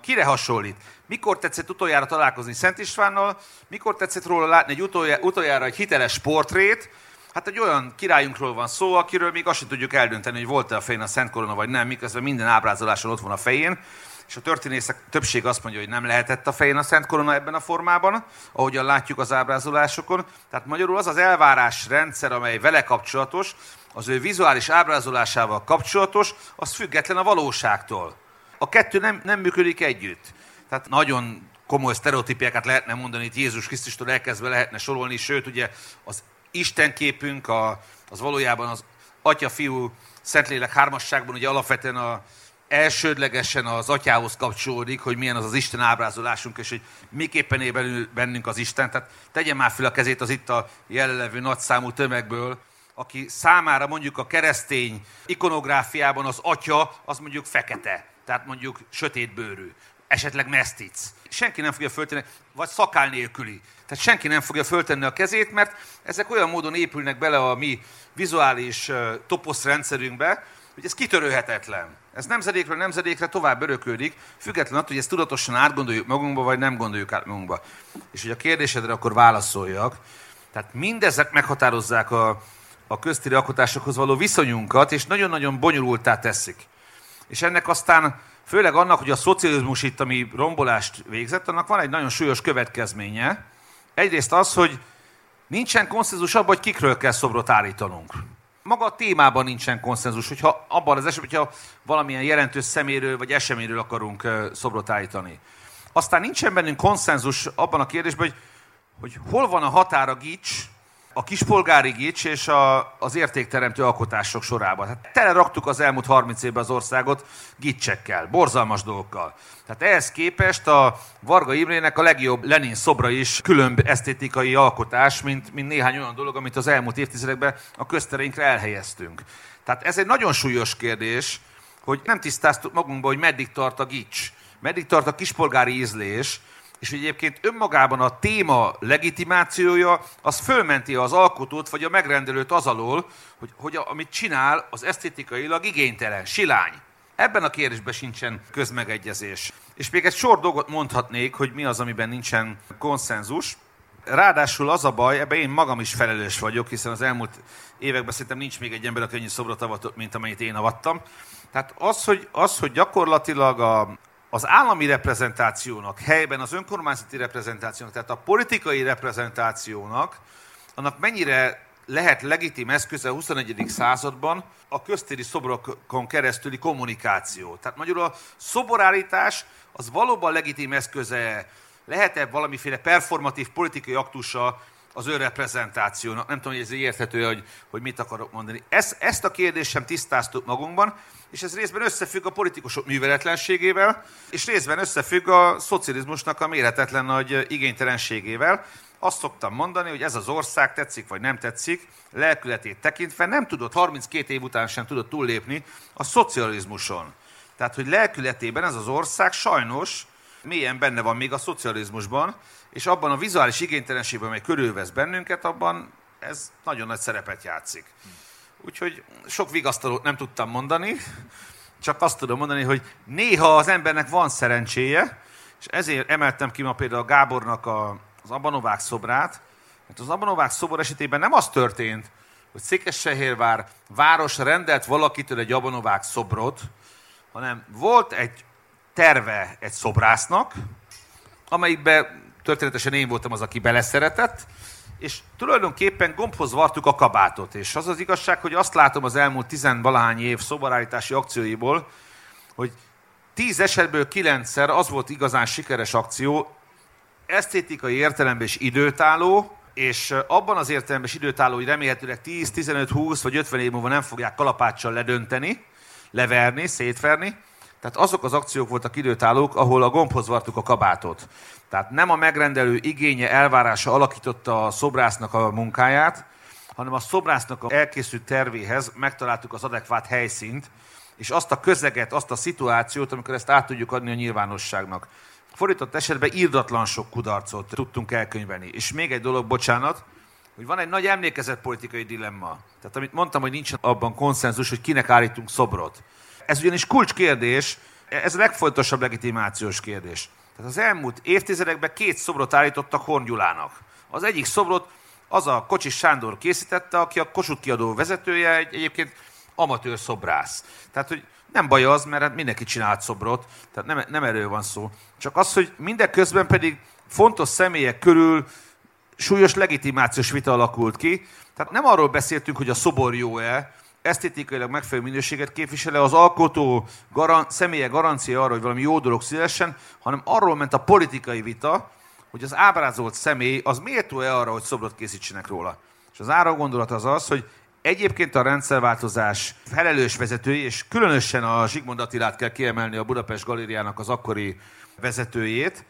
Kire hasonlít? Mikor tetszett utoljára találkozni Szent Istvánnal? Mikor tetszett róla látni egy utoljára egy hiteles portrét? Hát egy olyan királyunkról van szó, akiről még azt sem tudjuk eldönteni, hogy volt-e a fején a Szent Korona, vagy nem, miközben minden ábrázoláson ott van a fején. És a történészek többség azt mondja, hogy nem lehetett a fején a Szent Korona ebben a formában, ahogyan látjuk az ábrázolásokon. Tehát magyarul az az elvárás rendszer, amely vele kapcsolatos, az ő vizuális ábrázolásával kapcsolatos, az független a valóságtól. A kettő nem, nem működik együtt. Tehát nagyon komoly sztereotípiákat lehetne mondani, itt Jézus Krisztustól elkezdve lehetne sorolni, sőt, ugye az Isten képünk a, az valójában az Atya, Fiú, Szentlélek hármasságban ugye alapvetően a, elsődlegesen az atyához kapcsolódik, hogy milyen az az Isten ábrázolásunk, és hogy miképpen él bennünk az Isten. Tehát tegye már fel a kezét az itt a jelenlevő nagyszámú tömegből, aki számára mondjuk a keresztény ikonográfiában az atya, az mondjuk fekete, tehát mondjuk sötétbőrű, esetleg mesztic. Senki nem fogja föltenni, vagy szakál nélküli. Tehát senki nem fogja föltenni a kezét, mert ezek olyan módon épülnek bele a mi vizuális toposz rendszerünkbe, hogy ez kitörőhetetlen. Ez nemzedékről nemzedékre tovább öröködik, függetlenül attól, hogy ezt tudatosan átgondoljuk magunkba, vagy nem gondoljuk át magunkba. És hogy a kérdésedre akkor válaszoljak. Tehát mindezek meghatározzák a, a köztéri alkotásokhoz való viszonyunkat, és nagyon-nagyon bonyolultá teszik. És ennek aztán, főleg annak, hogy a szocializmus itt, ami rombolást végzett, annak van egy nagyon súlyos következménye. Egyrészt az, hogy nincsen konszenzus abban, hogy kikről kell szobrot állítanunk. Maga a témában nincsen konszenzus, hogyha abban az esetben, hogyha valamilyen jelentős szeméről vagy eseményről akarunk szobrot állítani. Aztán nincsen bennünk konszenzus abban a kérdésben, hogy, hogy hol van a határa gics a kispolgári gics és a, az értékteremtő alkotások sorában. Hát tele raktuk az elmúlt 30 évben az országot gicsekkel, borzalmas dolgokkal. Tehát ehhez képest a Varga Imrének a legjobb Lenin szobra is különb esztétikai alkotás, mint, mint néhány olyan dolog, amit az elmúlt évtizedekben a köztereinkre elhelyeztünk. Tehát ez egy nagyon súlyos kérdés, hogy nem tisztáztuk magunkba, hogy meddig tart a gics, meddig tart a kispolgári ízlés, és egyébként önmagában a téma legitimációja, az fölmenti az alkotót vagy a megrendelőt az alól, hogy, hogy amit csinál, az esztétikailag igénytelen, silány. Ebben a kérdésben sincsen közmegegyezés. És még egy sor dolgot mondhatnék, hogy mi az, amiben nincsen konszenzus. Ráadásul az a baj, ebben én magam is felelős vagyok, hiszen az elmúlt években szerintem nincs még egy ember, aki ennyi szobrot avatott, mint amennyit én avattam. Tehát az, hogy, az, hogy gyakorlatilag a, az állami reprezentációnak, helyben az önkormányzati reprezentációnak, tehát a politikai reprezentációnak, annak mennyire lehet legitim eszköze a 21. században a köztéri szobrokon keresztüli kommunikáció. Tehát magyarul a szoborállítás az valóban legitim eszköze, lehet-e valamiféle performatív politikai aktusa az önreprezentációnak. Nem tudom, hogy ez érthető, hogy, hogy mit akarok mondani. Ezt, ezt a kérdést sem tisztáztuk magunkban, és ez részben összefügg a politikusok műveletlenségével, és részben összefügg a szocializmusnak a méretetlen nagy igénytelenségével. Azt szoktam mondani, hogy ez az ország tetszik vagy nem tetszik, lelkületét tekintve nem tudott, 32 év után sem tudott túllépni a szocializmuson. Tehát, hogy lelkületében ez az ország sajnos mélyen benne van még a szocializmusban, és abban a vizuális igénytelenségben, amely körülvesz bennünket, abban ez nagyon nagy szerepet játszik. Úgyhogy sok vigasztalót nem tudtam mondani, csak azt tudom mondani, hogy néha az embernek van szerencséje, és ezért emeltem ki ma például Gábornak a, az Abanovák szobrát, mert az Abanovák szobor esetében nem az történt, hogy Székesfehérvár város rendelt valakitől egy Abanovák szobrot, hanem volt egy terve egy szobrásznak, amelyikbe történetesen én voltam az, aki beleszeretett, és tulajdonképpen gombhoz vartuk a kabátot. És az az igazság, hogy azt látom az elmúlt tizenvalahány év szobarállítási akcióiból, hogy tíz esetből kilencszer az volt igazán sikeres akció, esztétikai értelemben is időtálló, és abban az értelemben is időtálló, hogy remélhetőleg 10, 15, 20 vagy 50 év múlva nem fogják kalapáccsal ledönteni, leverni, szétverni. Tehát azok az akciók voltak időtállók, ahol a gombhoz vartuk a kabátot. Tehát nem a megrendelő igénye, elvárása alakította a szobrásznak a munkáját, hanem a szobrásznak a elkészült tervéhez megtaláltuk az adekvát helyszínt, és azt a közeget, azt a szituációt, amikor ezt át tudjuk adni a nyilvánosságnak. Fordított esetben írdatlan sok kudarcot tudtunk elkönyvelni. És még egy dolog, bocsánat, hogy van egy nagy emlékezett politikai dilemma. Tehát amit mondtam, hogy nincs abban konszenzus, hogy kinek állítunk szobrot. Ez ugyanis kulcskérdés, ez a legfontosabb legitimációs kérdés. Tehát az elmúlt évtizedekben két szobrot állítottak Horn. Az egyik szobrot az a Kocsis Sándor készítette, aki a Kossuth kiadó vezetője, egy, egyébként amatőr szobrász. Tehát, hogy nem baj az, mert hát mindenki csinált szobrot, tehát nem, nem erről van szó. Csak az, hogy mindeközben pedig fontos személyek körül súlyos legitimációs vita alakult ki. Tehát nem arról beszéltünk, hogy a szobor jó-e, esztétikailag megfelelő minőséget képvisele, az alkotó garan- személye garancia arra, hogy valami jó dolog szülessen, hanem arról ment a politikai vita, hogy az ábrázolt személy az méltó-e arra, hogy szobrot készítsenek róla. És az ára gondolat az az, hogy egyébként a rendszerváltozás felelős vezetői, és különösen a Zsigmond Attilát kell kiemelni a Budapest Galériának az akkori vezetőjét,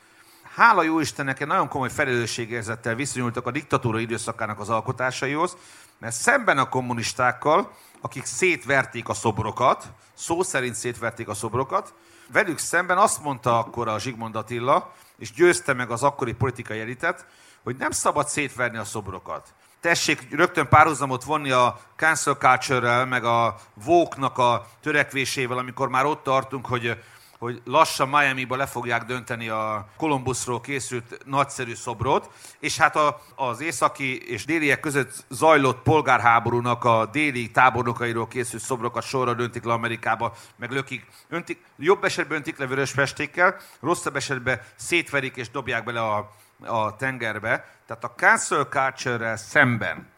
hála jó Istennek egy nagyon komoly felelősségérzettel viszonyultak a diktatúra időszakának az alkotásaihoz, mert szemben a kommunistákkal, akik szétverték a szobrokat, szó szerint szétverték a szobrokat, velük szemben azt mondta akkor a Zsigmond Attila, és győzte meg az akkori politikai elitet, hogy nem szabad szétverni a szobrokat. Tessék rögtön párhuzamot vonni a cancel culture-rel, meg a woke a törekvésével, amikor már ott tartunk, hogy hogy lassan Miami-ba le fogják dönteni a Columbusról készült nagyszerű szobrot, és hát a, az északi és déliek között zajlott polgárháborúnak a déli tábornokairól készült szobrokat sorra döntik le Amerikába, meg lökik. Öntik, jobb esetben öntik le vörös festékkel, rosszabb esetben szétverik és dobják bele a, a tengerbe. Tehát a cancel culture szemben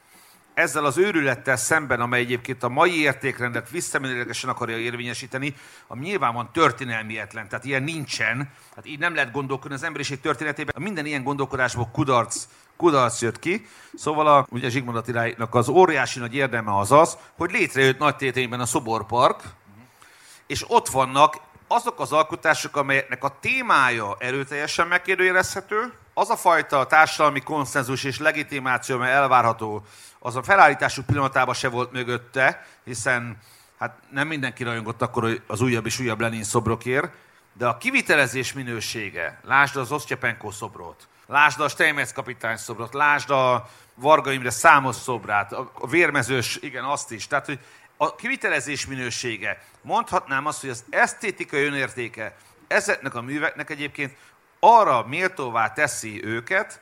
ezzel az őrülettel szemben, amely egyébként a mai értékrendet visszamenőlegesen akarja érvényesíteni, ami nyilván van történelmietlen, tehát ilyen nincsen, hát így nem lehet gondolkodni az emberiség történetében. Minden ilyen gondolkodásból kudarc, kudarc jött ki. Szóval a, ugye Zsigmond Attilának az óriási nagy érdeme az az, hogy létrejött nagy tétényben a Szoborpark, és ott vannak azok az alkotások, amelyeknek a témája erőteljesen megkérdőjelezhető, az a fajta társadalmi konszenzus és legitimáció, amely elvárható az a felállításuk pillanatában se volt mögötte, hiszen hát nem mindenki rajongott akkor az újabb és újabb Lenin szobrokért, de a kivitelezés minősége, lásd az Osztyapenko szobrot, lásd a Steinmetz kapitány szobrot, lásd a Varga Imre számos szobrát, a vérmezős, igen, azt is. Tehát, hogy a kivitelezés minősége, mondhatnám azt, hogy az esztétikai önértéke ezeknek a műveknek egyébként arra méltóvá teszi őket,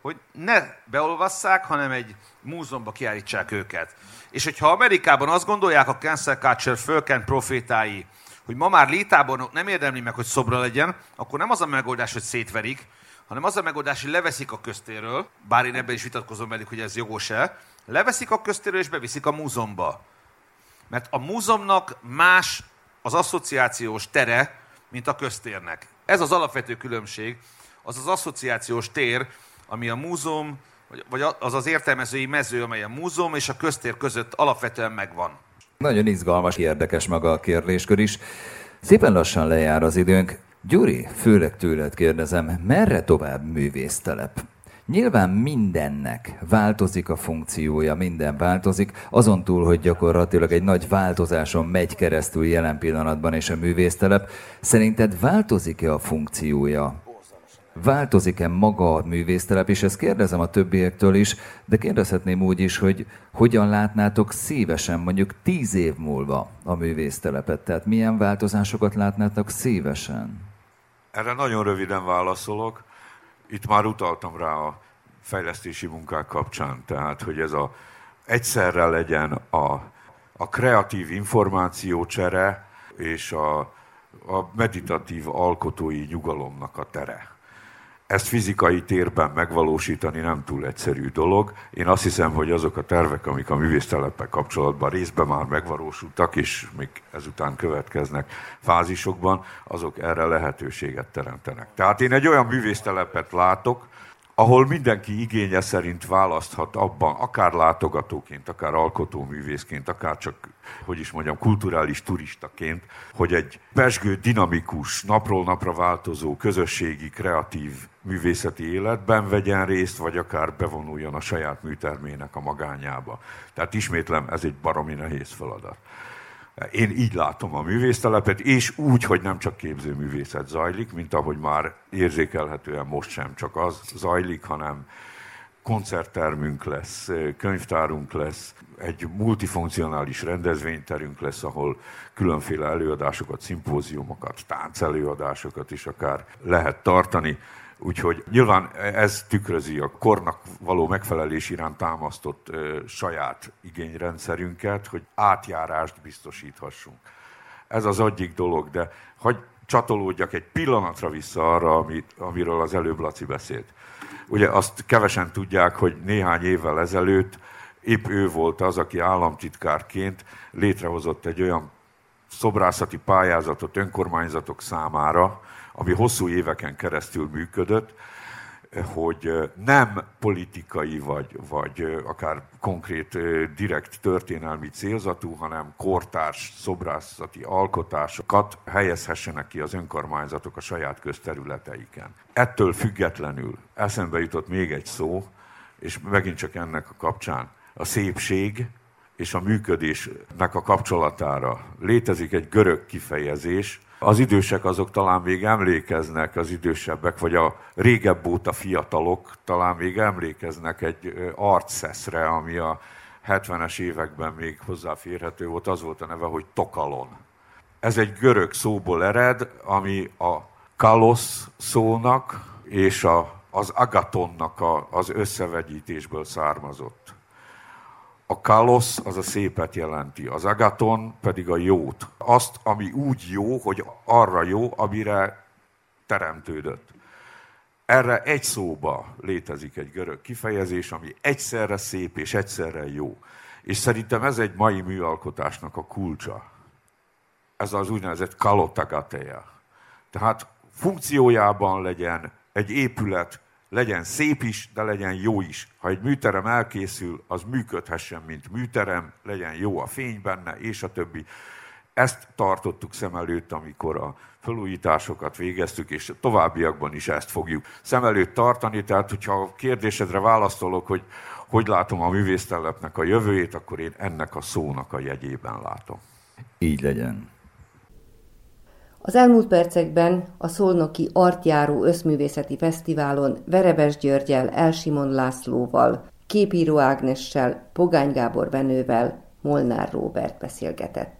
hogy ne beolvasszák, hanem egy múzeumba kiállítsák őket. És hogyha Amerikában azt gondolják a cancel culture fölkent profétái, hogy ma már létábornok nem érdemli meg, hogy szobra legyen, akkor nem az a megoldás, hogy szétverik, hanem az a megoldás, hogy leveszik a köztéről, bár én ebben is vitatkozom velük, hogy ez jogos-e, leveszik a köztéről és beviszik a múzeumba. Mert a múzeumnak más az asszociációs tere, mint a köztérnek. Ez az alapvető különbség, az az asszociációs tér, ami a múzeum Vagy az az értelmezői mező, amely a múzeum és a köztér között alapvetően megvan. Nagyon izgalmas, érdekes maga a kérdéskör is. Szépen lassan lejár az időnk. Gyuri, főleg tőled kérdezem, merre tovább művésztelep? Nyilván mindennek változik a funkciója, minden változik, azon túl, hogy gyakorlatilag egy nagy változáson megy keresztül jelen pillanatban és a művésztelep. Szerinted változik-e a funkciója? Változik-e maga a művésztelep? És ezt kérdezem a többiektől is, de kérdezhetném úgy is, hogy hogyan látnátok szívesen, mondjuk tíz év múlva a művésztelepet? Tehát milyen változásokat látnátok szívesen? Erre nagyon röviden válaszolok itt már utaltam rá a fejlesztési munkák kapcsán, tehát hogy ez a egyszerre legyen a, a kreatív információcsere és a, a meditatív alkotói nyugalomnak a tere ezt fizikai térben megvalósítani nem túl egyszerű dolog. Én azt hiszem, hogy azok a tervek, amik a művészteleppel kapcsolatban részben már megvalósultak, és még ezután következnek fázisokban, azok erre lehetőséget teremtenek. Tehát én egy olyan művésztelepet látok, ahol mindenki igénye szerint választhat abban, akár látogatóként, akár alkotóművészként, akár csak, hogy is mondjam, kulturális turistaként, hogy egy pesgő, dinamikus, napról napra változó, közösségi, kreatív művészeti életben vegyen részt, vagy akár bevonuljon a saját műtermének a magányába. Tehát ismétlem, ez egy baromi nehéz feladat. Én így látom a művésztelepet, és úgy, hogy nem csak képzőművészet zajlik, mint ahogy már érzékelhetően most sem csak az zajlik, hanem koncerttermünk lesz, könyvtárunk lesz, egy multifunkcionális rendezvényterünk lesz, ahol különféle előadásokat, szimpóziumokat, táncelőadásokat is akár lehet tartani. Úgyhogy nyilván ez tükrözi a kornak való megfelelés iránt támasztott ö, saját igényrendszerünket, hogy átjárást biztosíthassunk. Ez az egyik dolog, de hogy csatolódjak egy pillanatra vissza arra, amit, amiről az előbb Laci beszélt. Ugye azt kevesen tudják, hogy néhány évvel ezelőtt épp ő volt az, aki államtitkárként létrehozott egy olyan szobrászati pályázatot önkormányzatok számára, ami hosszú éveken keresztül működött, hogy nem politikai vagy, vagy akár konkrét direkt történelmi célzatú, hanem kortárs szobrászati alkotásokat helyezhessenek ki az önkormányzatok a saját közterületeiken. Ettől függetlenül eszembe jutott még egy szó, és megint csak ennek a kapcsán a szépség és a működésnek a kapcsolatára. Létezik egy görög kifejezés, az idősek azok talán még emlékeznek, az idősebbek, vagy a régebb óta fiatalok talán még emlékeznek egy arcszeszre, ami a 70-es években még hozzáférhető volt, az volt a neve, hogy tokalon. Ez egy görög szóból ered, ami a kalosz szónak és a, az agatonnak a, az összevegyítésből származott. A kalosz az a szépet jelenti, az agaton pedig a jót. Azt, ami úgy jó, hogy arra jó, amire teremtődött. Erre egy szóba létezik egy görög kifejezés, ami egyszerre szép és egyszerre jó. És szerintem ez egy mai műalkotásnak a kulcsa. Ez az úgynevezett kalotagateja. Tehát funkciójában legyen egy épület legyen szép is, de legyen jó is. Ha egy műterem elkészül, az működhessen, mint műterem, legyen jó a fény benne, és a többi. Ezt tartottuk szem előtt, amikor a felújításokat végeztük, és továbbiakban is ezt fogjuk szem előtt tartani. Tehát, hogyha a kérdésedre válaszolok, hogy hogy látom a művésztelepnek a jövőjét, akkor én ennek a szónak a jegyében látom. Így legyen. Az elmúlt percekben a Szolnoki Artjáró Összművészeti Fesztiválon Verebes Györgyel, Elsimon Lászlóval, Képíró Ágnessel, Pogány Gábor Benővel, Molnár Róbert beszélgetett.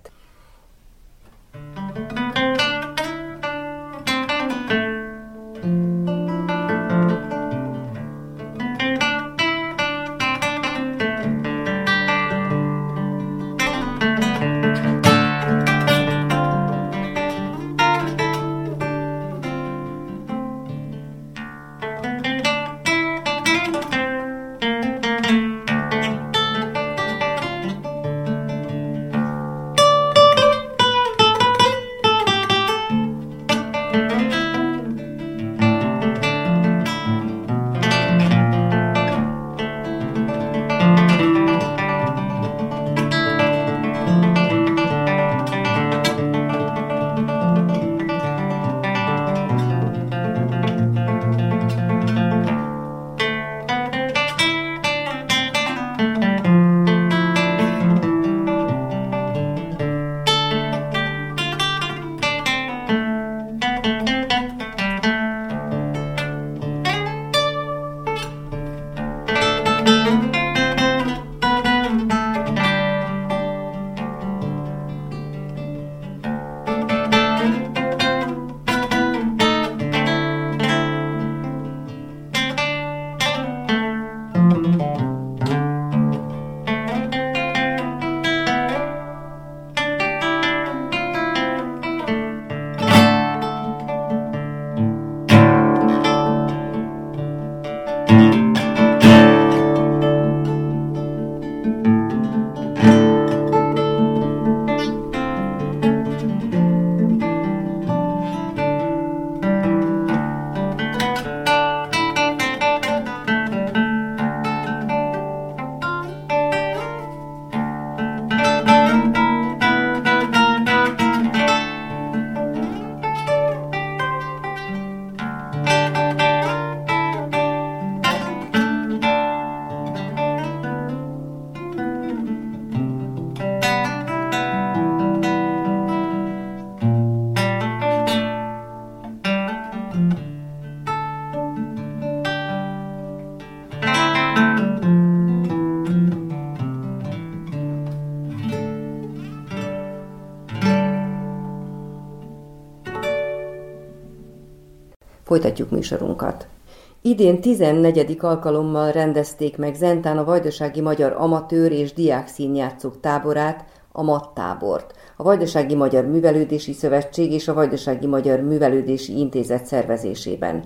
Folytatjuk műsorunkat. Idén 14. alkalommal rendezték meg Zentán a Vajdasági Magyar Amatőr és Diák Színjátszók táborát, a MAT tábort, a Vajdasági Magyar Művelődési Szövetség és a Vajdasági Magyar Művelődési Intézet szervezésében.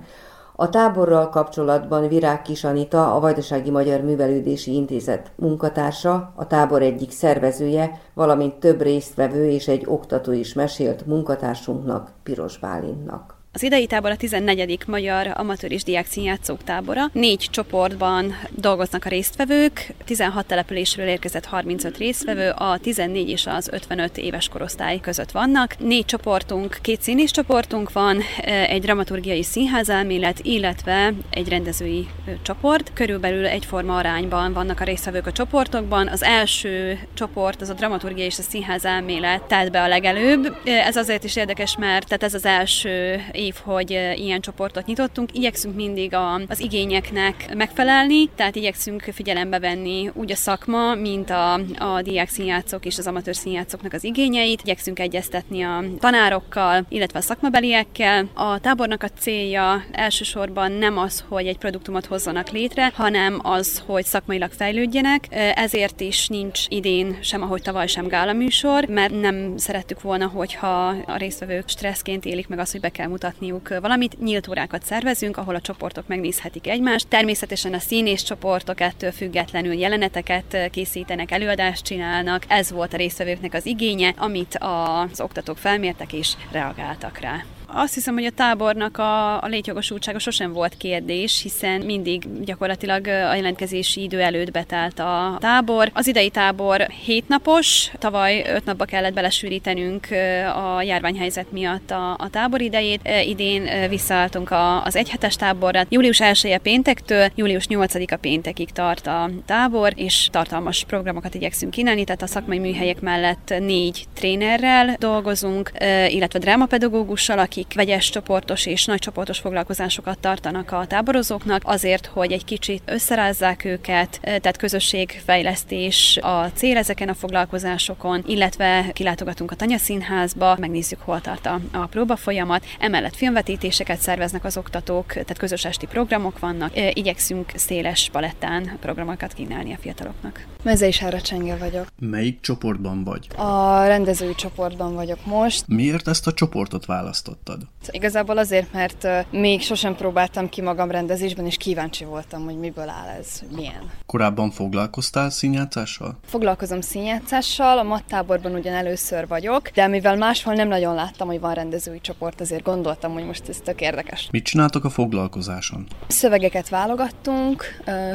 A táborral kapcsolatban Virág Kisanita, a Vajdasági Magyar Művelődési Intézet munkatársa, a tábor egyik szervezője, valamint több résztvevő és egy oktató is mesélt munkatársunknak, Piros Bálintnak. Az idei tábor a 14. Magyar Amatőr és Diák Színjátszók tábora. Négy csoportban dolgoznak a résztvevők, 16 településről érkezett 35 résztvevő, a 14 és az 55 éves korosztály között vannak. Négy csoportunk, két színész csoportunk van, egy dramaturgiai színházelmélet, illetve egy rendezői csoport. Körülbelül egyforma arányban vannak a résztvevők a csoportokban. Az első csoport, az a dramaturgia és a színházelmélet telt be a legelőbb. Ez azért is érdekes, mert tehát ez az első év, hogy ilyen csoportot nyitottunk. Igyekszünk mindig a, az igényeknek megfelelni, tehát igyekszünk figyelembe venni úgy a szakma, mint a, a diák színjátszók és az amatőr színjátszóknak az igényeit. Igyekszünk egyeztetni a tanárokkal, illetve a szakmabeliekkel. A tábornak a célja elsősorban nem az, hogy egy produktumot hozzanak létre, hanem az, hogy szakmailag fejlődjenek. Ezért is nincs idén sem, ahogy tavaly sem gála műsor, mert nem szerettük volna, hogyha a résztvevők stresszként élik meg azt, hogy be kell mutatni mutatniuk valamit. Nyílt órákat szervezünk, ahol a csoportok megnézhetik egymást. Természetesen a színész csoportok ettől függetlenül jeleneteket készítenek, előadást csinálnak. Ez volt a résztvevőknek az igénye, amit az oktatók felmértek és reagáltak rá. Azt hiszem, hogy a tábornak a, a létjogosultsága sosem volt kérdés, hiszen mindig gyakorlatilag a jelentkezési idő előtt betelt a tábor. Az idei tábor hétnapos, tavaly öt napba kellett belesűrítenünk a járványhelyzet miatt a, a tábor idejét. Idén visszaálltunk a, az egyhetes táborra. Július 1 -e péntektől, július 8-a péntekig tart a tábor, és tartalmas programokat igyekszünk kínálni, tehát a szakmai műhelyek mellett négy trénerrel dolgozunk, illetve drámapedagógussal, aki akik vegyes csoportos és nagy csoportos foglalkozásokat tartanak a táborozóknak, azért, hogy egy kicsit összerázzák őket, tehát közösségfejlesztés a cél ezeken a foglalkozásokon, illetve kilátogatunk a tanyaszínházba, megnézzük, hol tart a, a próba folyamat, emellett filmvetítéseket szerveznek az oktatók, tehát közös esti programok vannak, igyekszünk széles palettán programokat kínálni a fiataloknak. Mezei Sára Csenge vagyok. Melyik csoportban vagy? A rendezői csoportban vagyok most. Miért ezt a csoportot választottad? Család? Igazából azért, mert még sosem próbáltam ki magam rendezésben, és kíváncsi voltam, hogy miből áll ez, hogy milyen. Korábban foglalkoztál színjátszással? Foglalkozom színjátszással, a mattáborban ugyan először vagyok, de mivel máshol nem nagyon láttam, hogy van rendezői csoport, azért gondoltam, hogy most ez tök érdekes. Mit csináltok a foglalkozáson? Szövegeket válogattunk,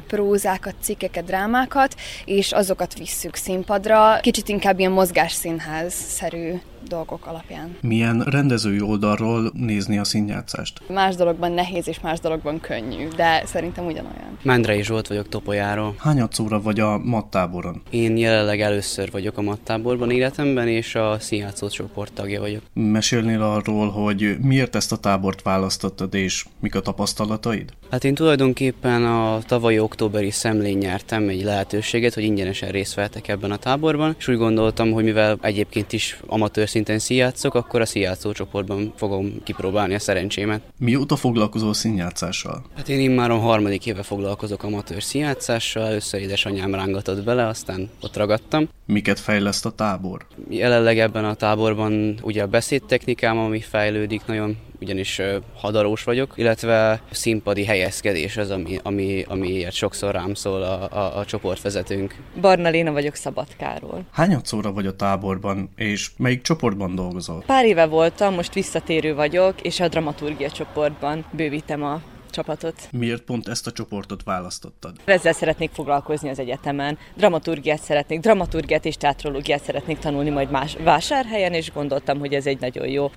prózákat, cikkeket, drámákat, és azokat visszük színpadra. Kicsit inkább ilyen mozgásszínház-szerű dolgok alapján. Milyen rendezői oldalról nézni a színjátszást? Más dologban nehéz és más dologban könnyű, de szerintem ugyanolyan. Mendrei Zsolt vagyok Topolyáról. Hányadszóra vagy a mattáboron? Én jelenleg először vagyok a mattáborban életemben, és a színjátszó csoport tagja vagyok. Mesélnél arról, hogy miért ezt a tábort választottad, és mik a tapasztalataid? Hát én tulajdonképpen a tavalyi októberi szemlén nyertem egy lehetőséget, hogy ingyenesen részt vettek ebben a táborban, és úgy gondoltam, hogy mivel egyébként is amatőr szinten színjátszok, akkor a színjátszó csoportban fogom kipróbálni a szerencsémet. Mióta foglalkozol színjátszással? Hát én már a harmadik éve foglalkozok amatőr színjátszással, először édesanyám rángatott bele, aztán ott ragadtam. Miket fejleszt a tábor? Jelenleg ebben a táborban ugye a beszédtechnikám, ami fejlődik nagyon ugyanis hadarós vagyok, illetve színpadi helyezkedés az, ami, ami, amiért sokszor rám szól a, a, a csoportvezetőnk. Barna Léna vagyok Szabadkáról. Hányadszóra vagy a táborban, és melyik csoportban dolgozol? Pár éve voltam, most visszatérő vagyok, és a dramaturgia csoportban bővítem a csapatot. Miért pont ezt a csoportot választottad? Ezzel szeretnék foglalkozni az egyetemen. Dramaturgiát szeretnék, dramaturgiát és teatrológiát szeretnék tanulni majd más vásárhelyen, és gondoltam, hogy ez egy nagyon jó,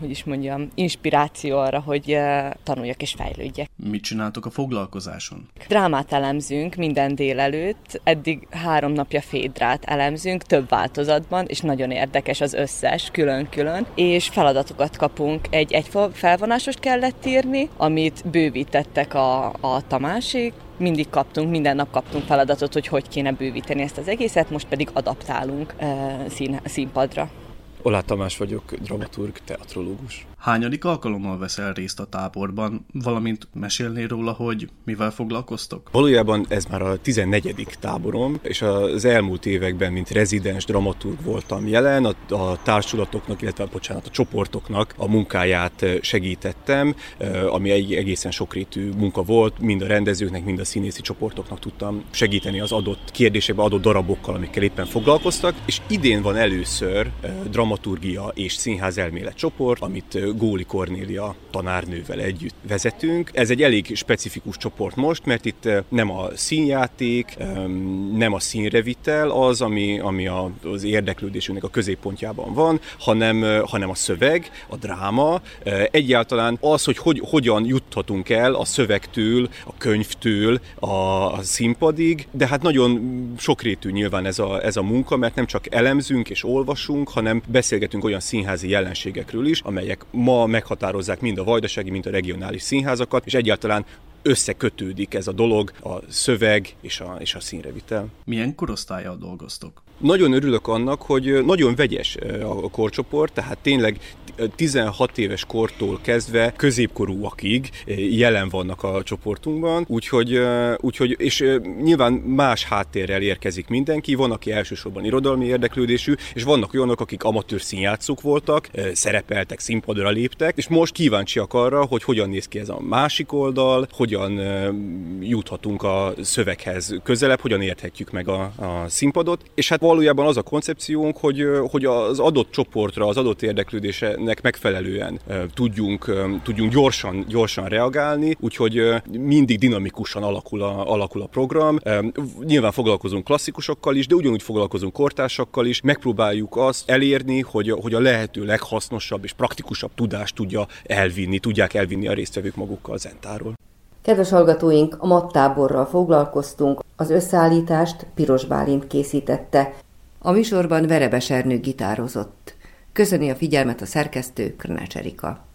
hogy is mondjam, inspiráció arra, hogy uh, tanuljak és fejlődjek. Mit csináltok a foglalkozáson? Drámát elemzünk minden délelőtt, eddig három napja fédrát elemzünk, több változatban, és nagyon érdekes az összes, külön-külön, és feladatokat kapunk. Egy egy felvonásost kellett írni, amit bővíteni bővítettek a, a Tamásék, mindig kaptunk, minden nap kaptunk feladatot, hogy hogy kéne bővíteni ezt az egészet, most pedig adaptálunk uh, szín, színpadra. Olá Tamás vagyok, dramaturg, teatrológus. Hányadik alkalommal veszel részt a táborban, valamint mesélnél róla, hogy mivel foglalkoztok? Valójában ez már a 14. táborom, és az elmúlt években, mint rezidens dramaturg voltam jelen, a, a társulatoknak, illetve bocsánat, a csoportoknak a munkáját segítettem, ami egy egészen sokrétű munka volt, mind a rendezőknek, mind a színészi csoportoknak tudtam segíteni az adott kérdésekbe, adott darabokkal, amikkel éppen foglalkoztak, és idén van először dramaturgia és színház elmélet csoport, amit Góli Kornélia tanárnővel együtt vezetünk. Ez egy elég specifikus csoport most, mert itt eh, nem a színjáték, nem a színrevitel az, ami, ami az érdeklődésünknek a középpontjában van, hanem, eh, hanem a szöveg, a dráma, eh, egyáltalán az, hogy, hogy hogyan juthatunk el a szövegtől, a könyvtől a, a színpadig, de hát nagyon sokrétű nyilván ez a, ez a munka, mert nem csak elemzünk és olvasunk, hanem beszélgetünk olyan színházi jelenségekről is, amelyek ma meghatározzák mind a vajdasági, mind a regionális színházakat, és egyáltalán összekötődik ez a dolog, a szöveg és a, és a színrevitel. Milyen korosztályjal dolgoztok? Nagyon örülök annak, hogy nagyon vegyes a korcsoport, tehát tényleg 16 éves kortól kezdve középkorúakig jelen vannak a csoportunkban, úgyhogy, úgyhogy és nyilván más háttérrel érkezik mindenki, van, aki elsősorban irodalmi érdeklődésű, és vannak olyanok, akik amatőr színjátszók voltak, szerepeltek, színpadra léptek, és most kíváncsiak arra, hogy hogyan néz ki ez a másik oldal, hogyan juthatunk a szöveghez közelebb, hogyan érthetjük meg a, a színpadot, és hát valójában az a koncepciónk, hogy, hogy az adott csoportra, az adott érdeklődésének megfelelően tudjunk, tudjunk gyorsan, gyorsan reagálni, úgyhogy mindig dinamikusan alakul a, alakul a program. Nyilván foglalkozunk klasszikusokkal is, de ugyanúgy foglalkozunk kortársakkal is. Megpróbáljuk azt elérni, hogy, hogy a lehető leghasznosabb és praktikusabb tudást tudja elvinni, tudják elvinni a résztvevők magukkal a zentáról. Kedves hallgatóink, a mattáborral foglalkoztunk, az összeállítást Piros Bálint készítette. A műsorban Verebes Ernő gitározott. Köszöni a figyelmet a szerkesztő Krnács Erika.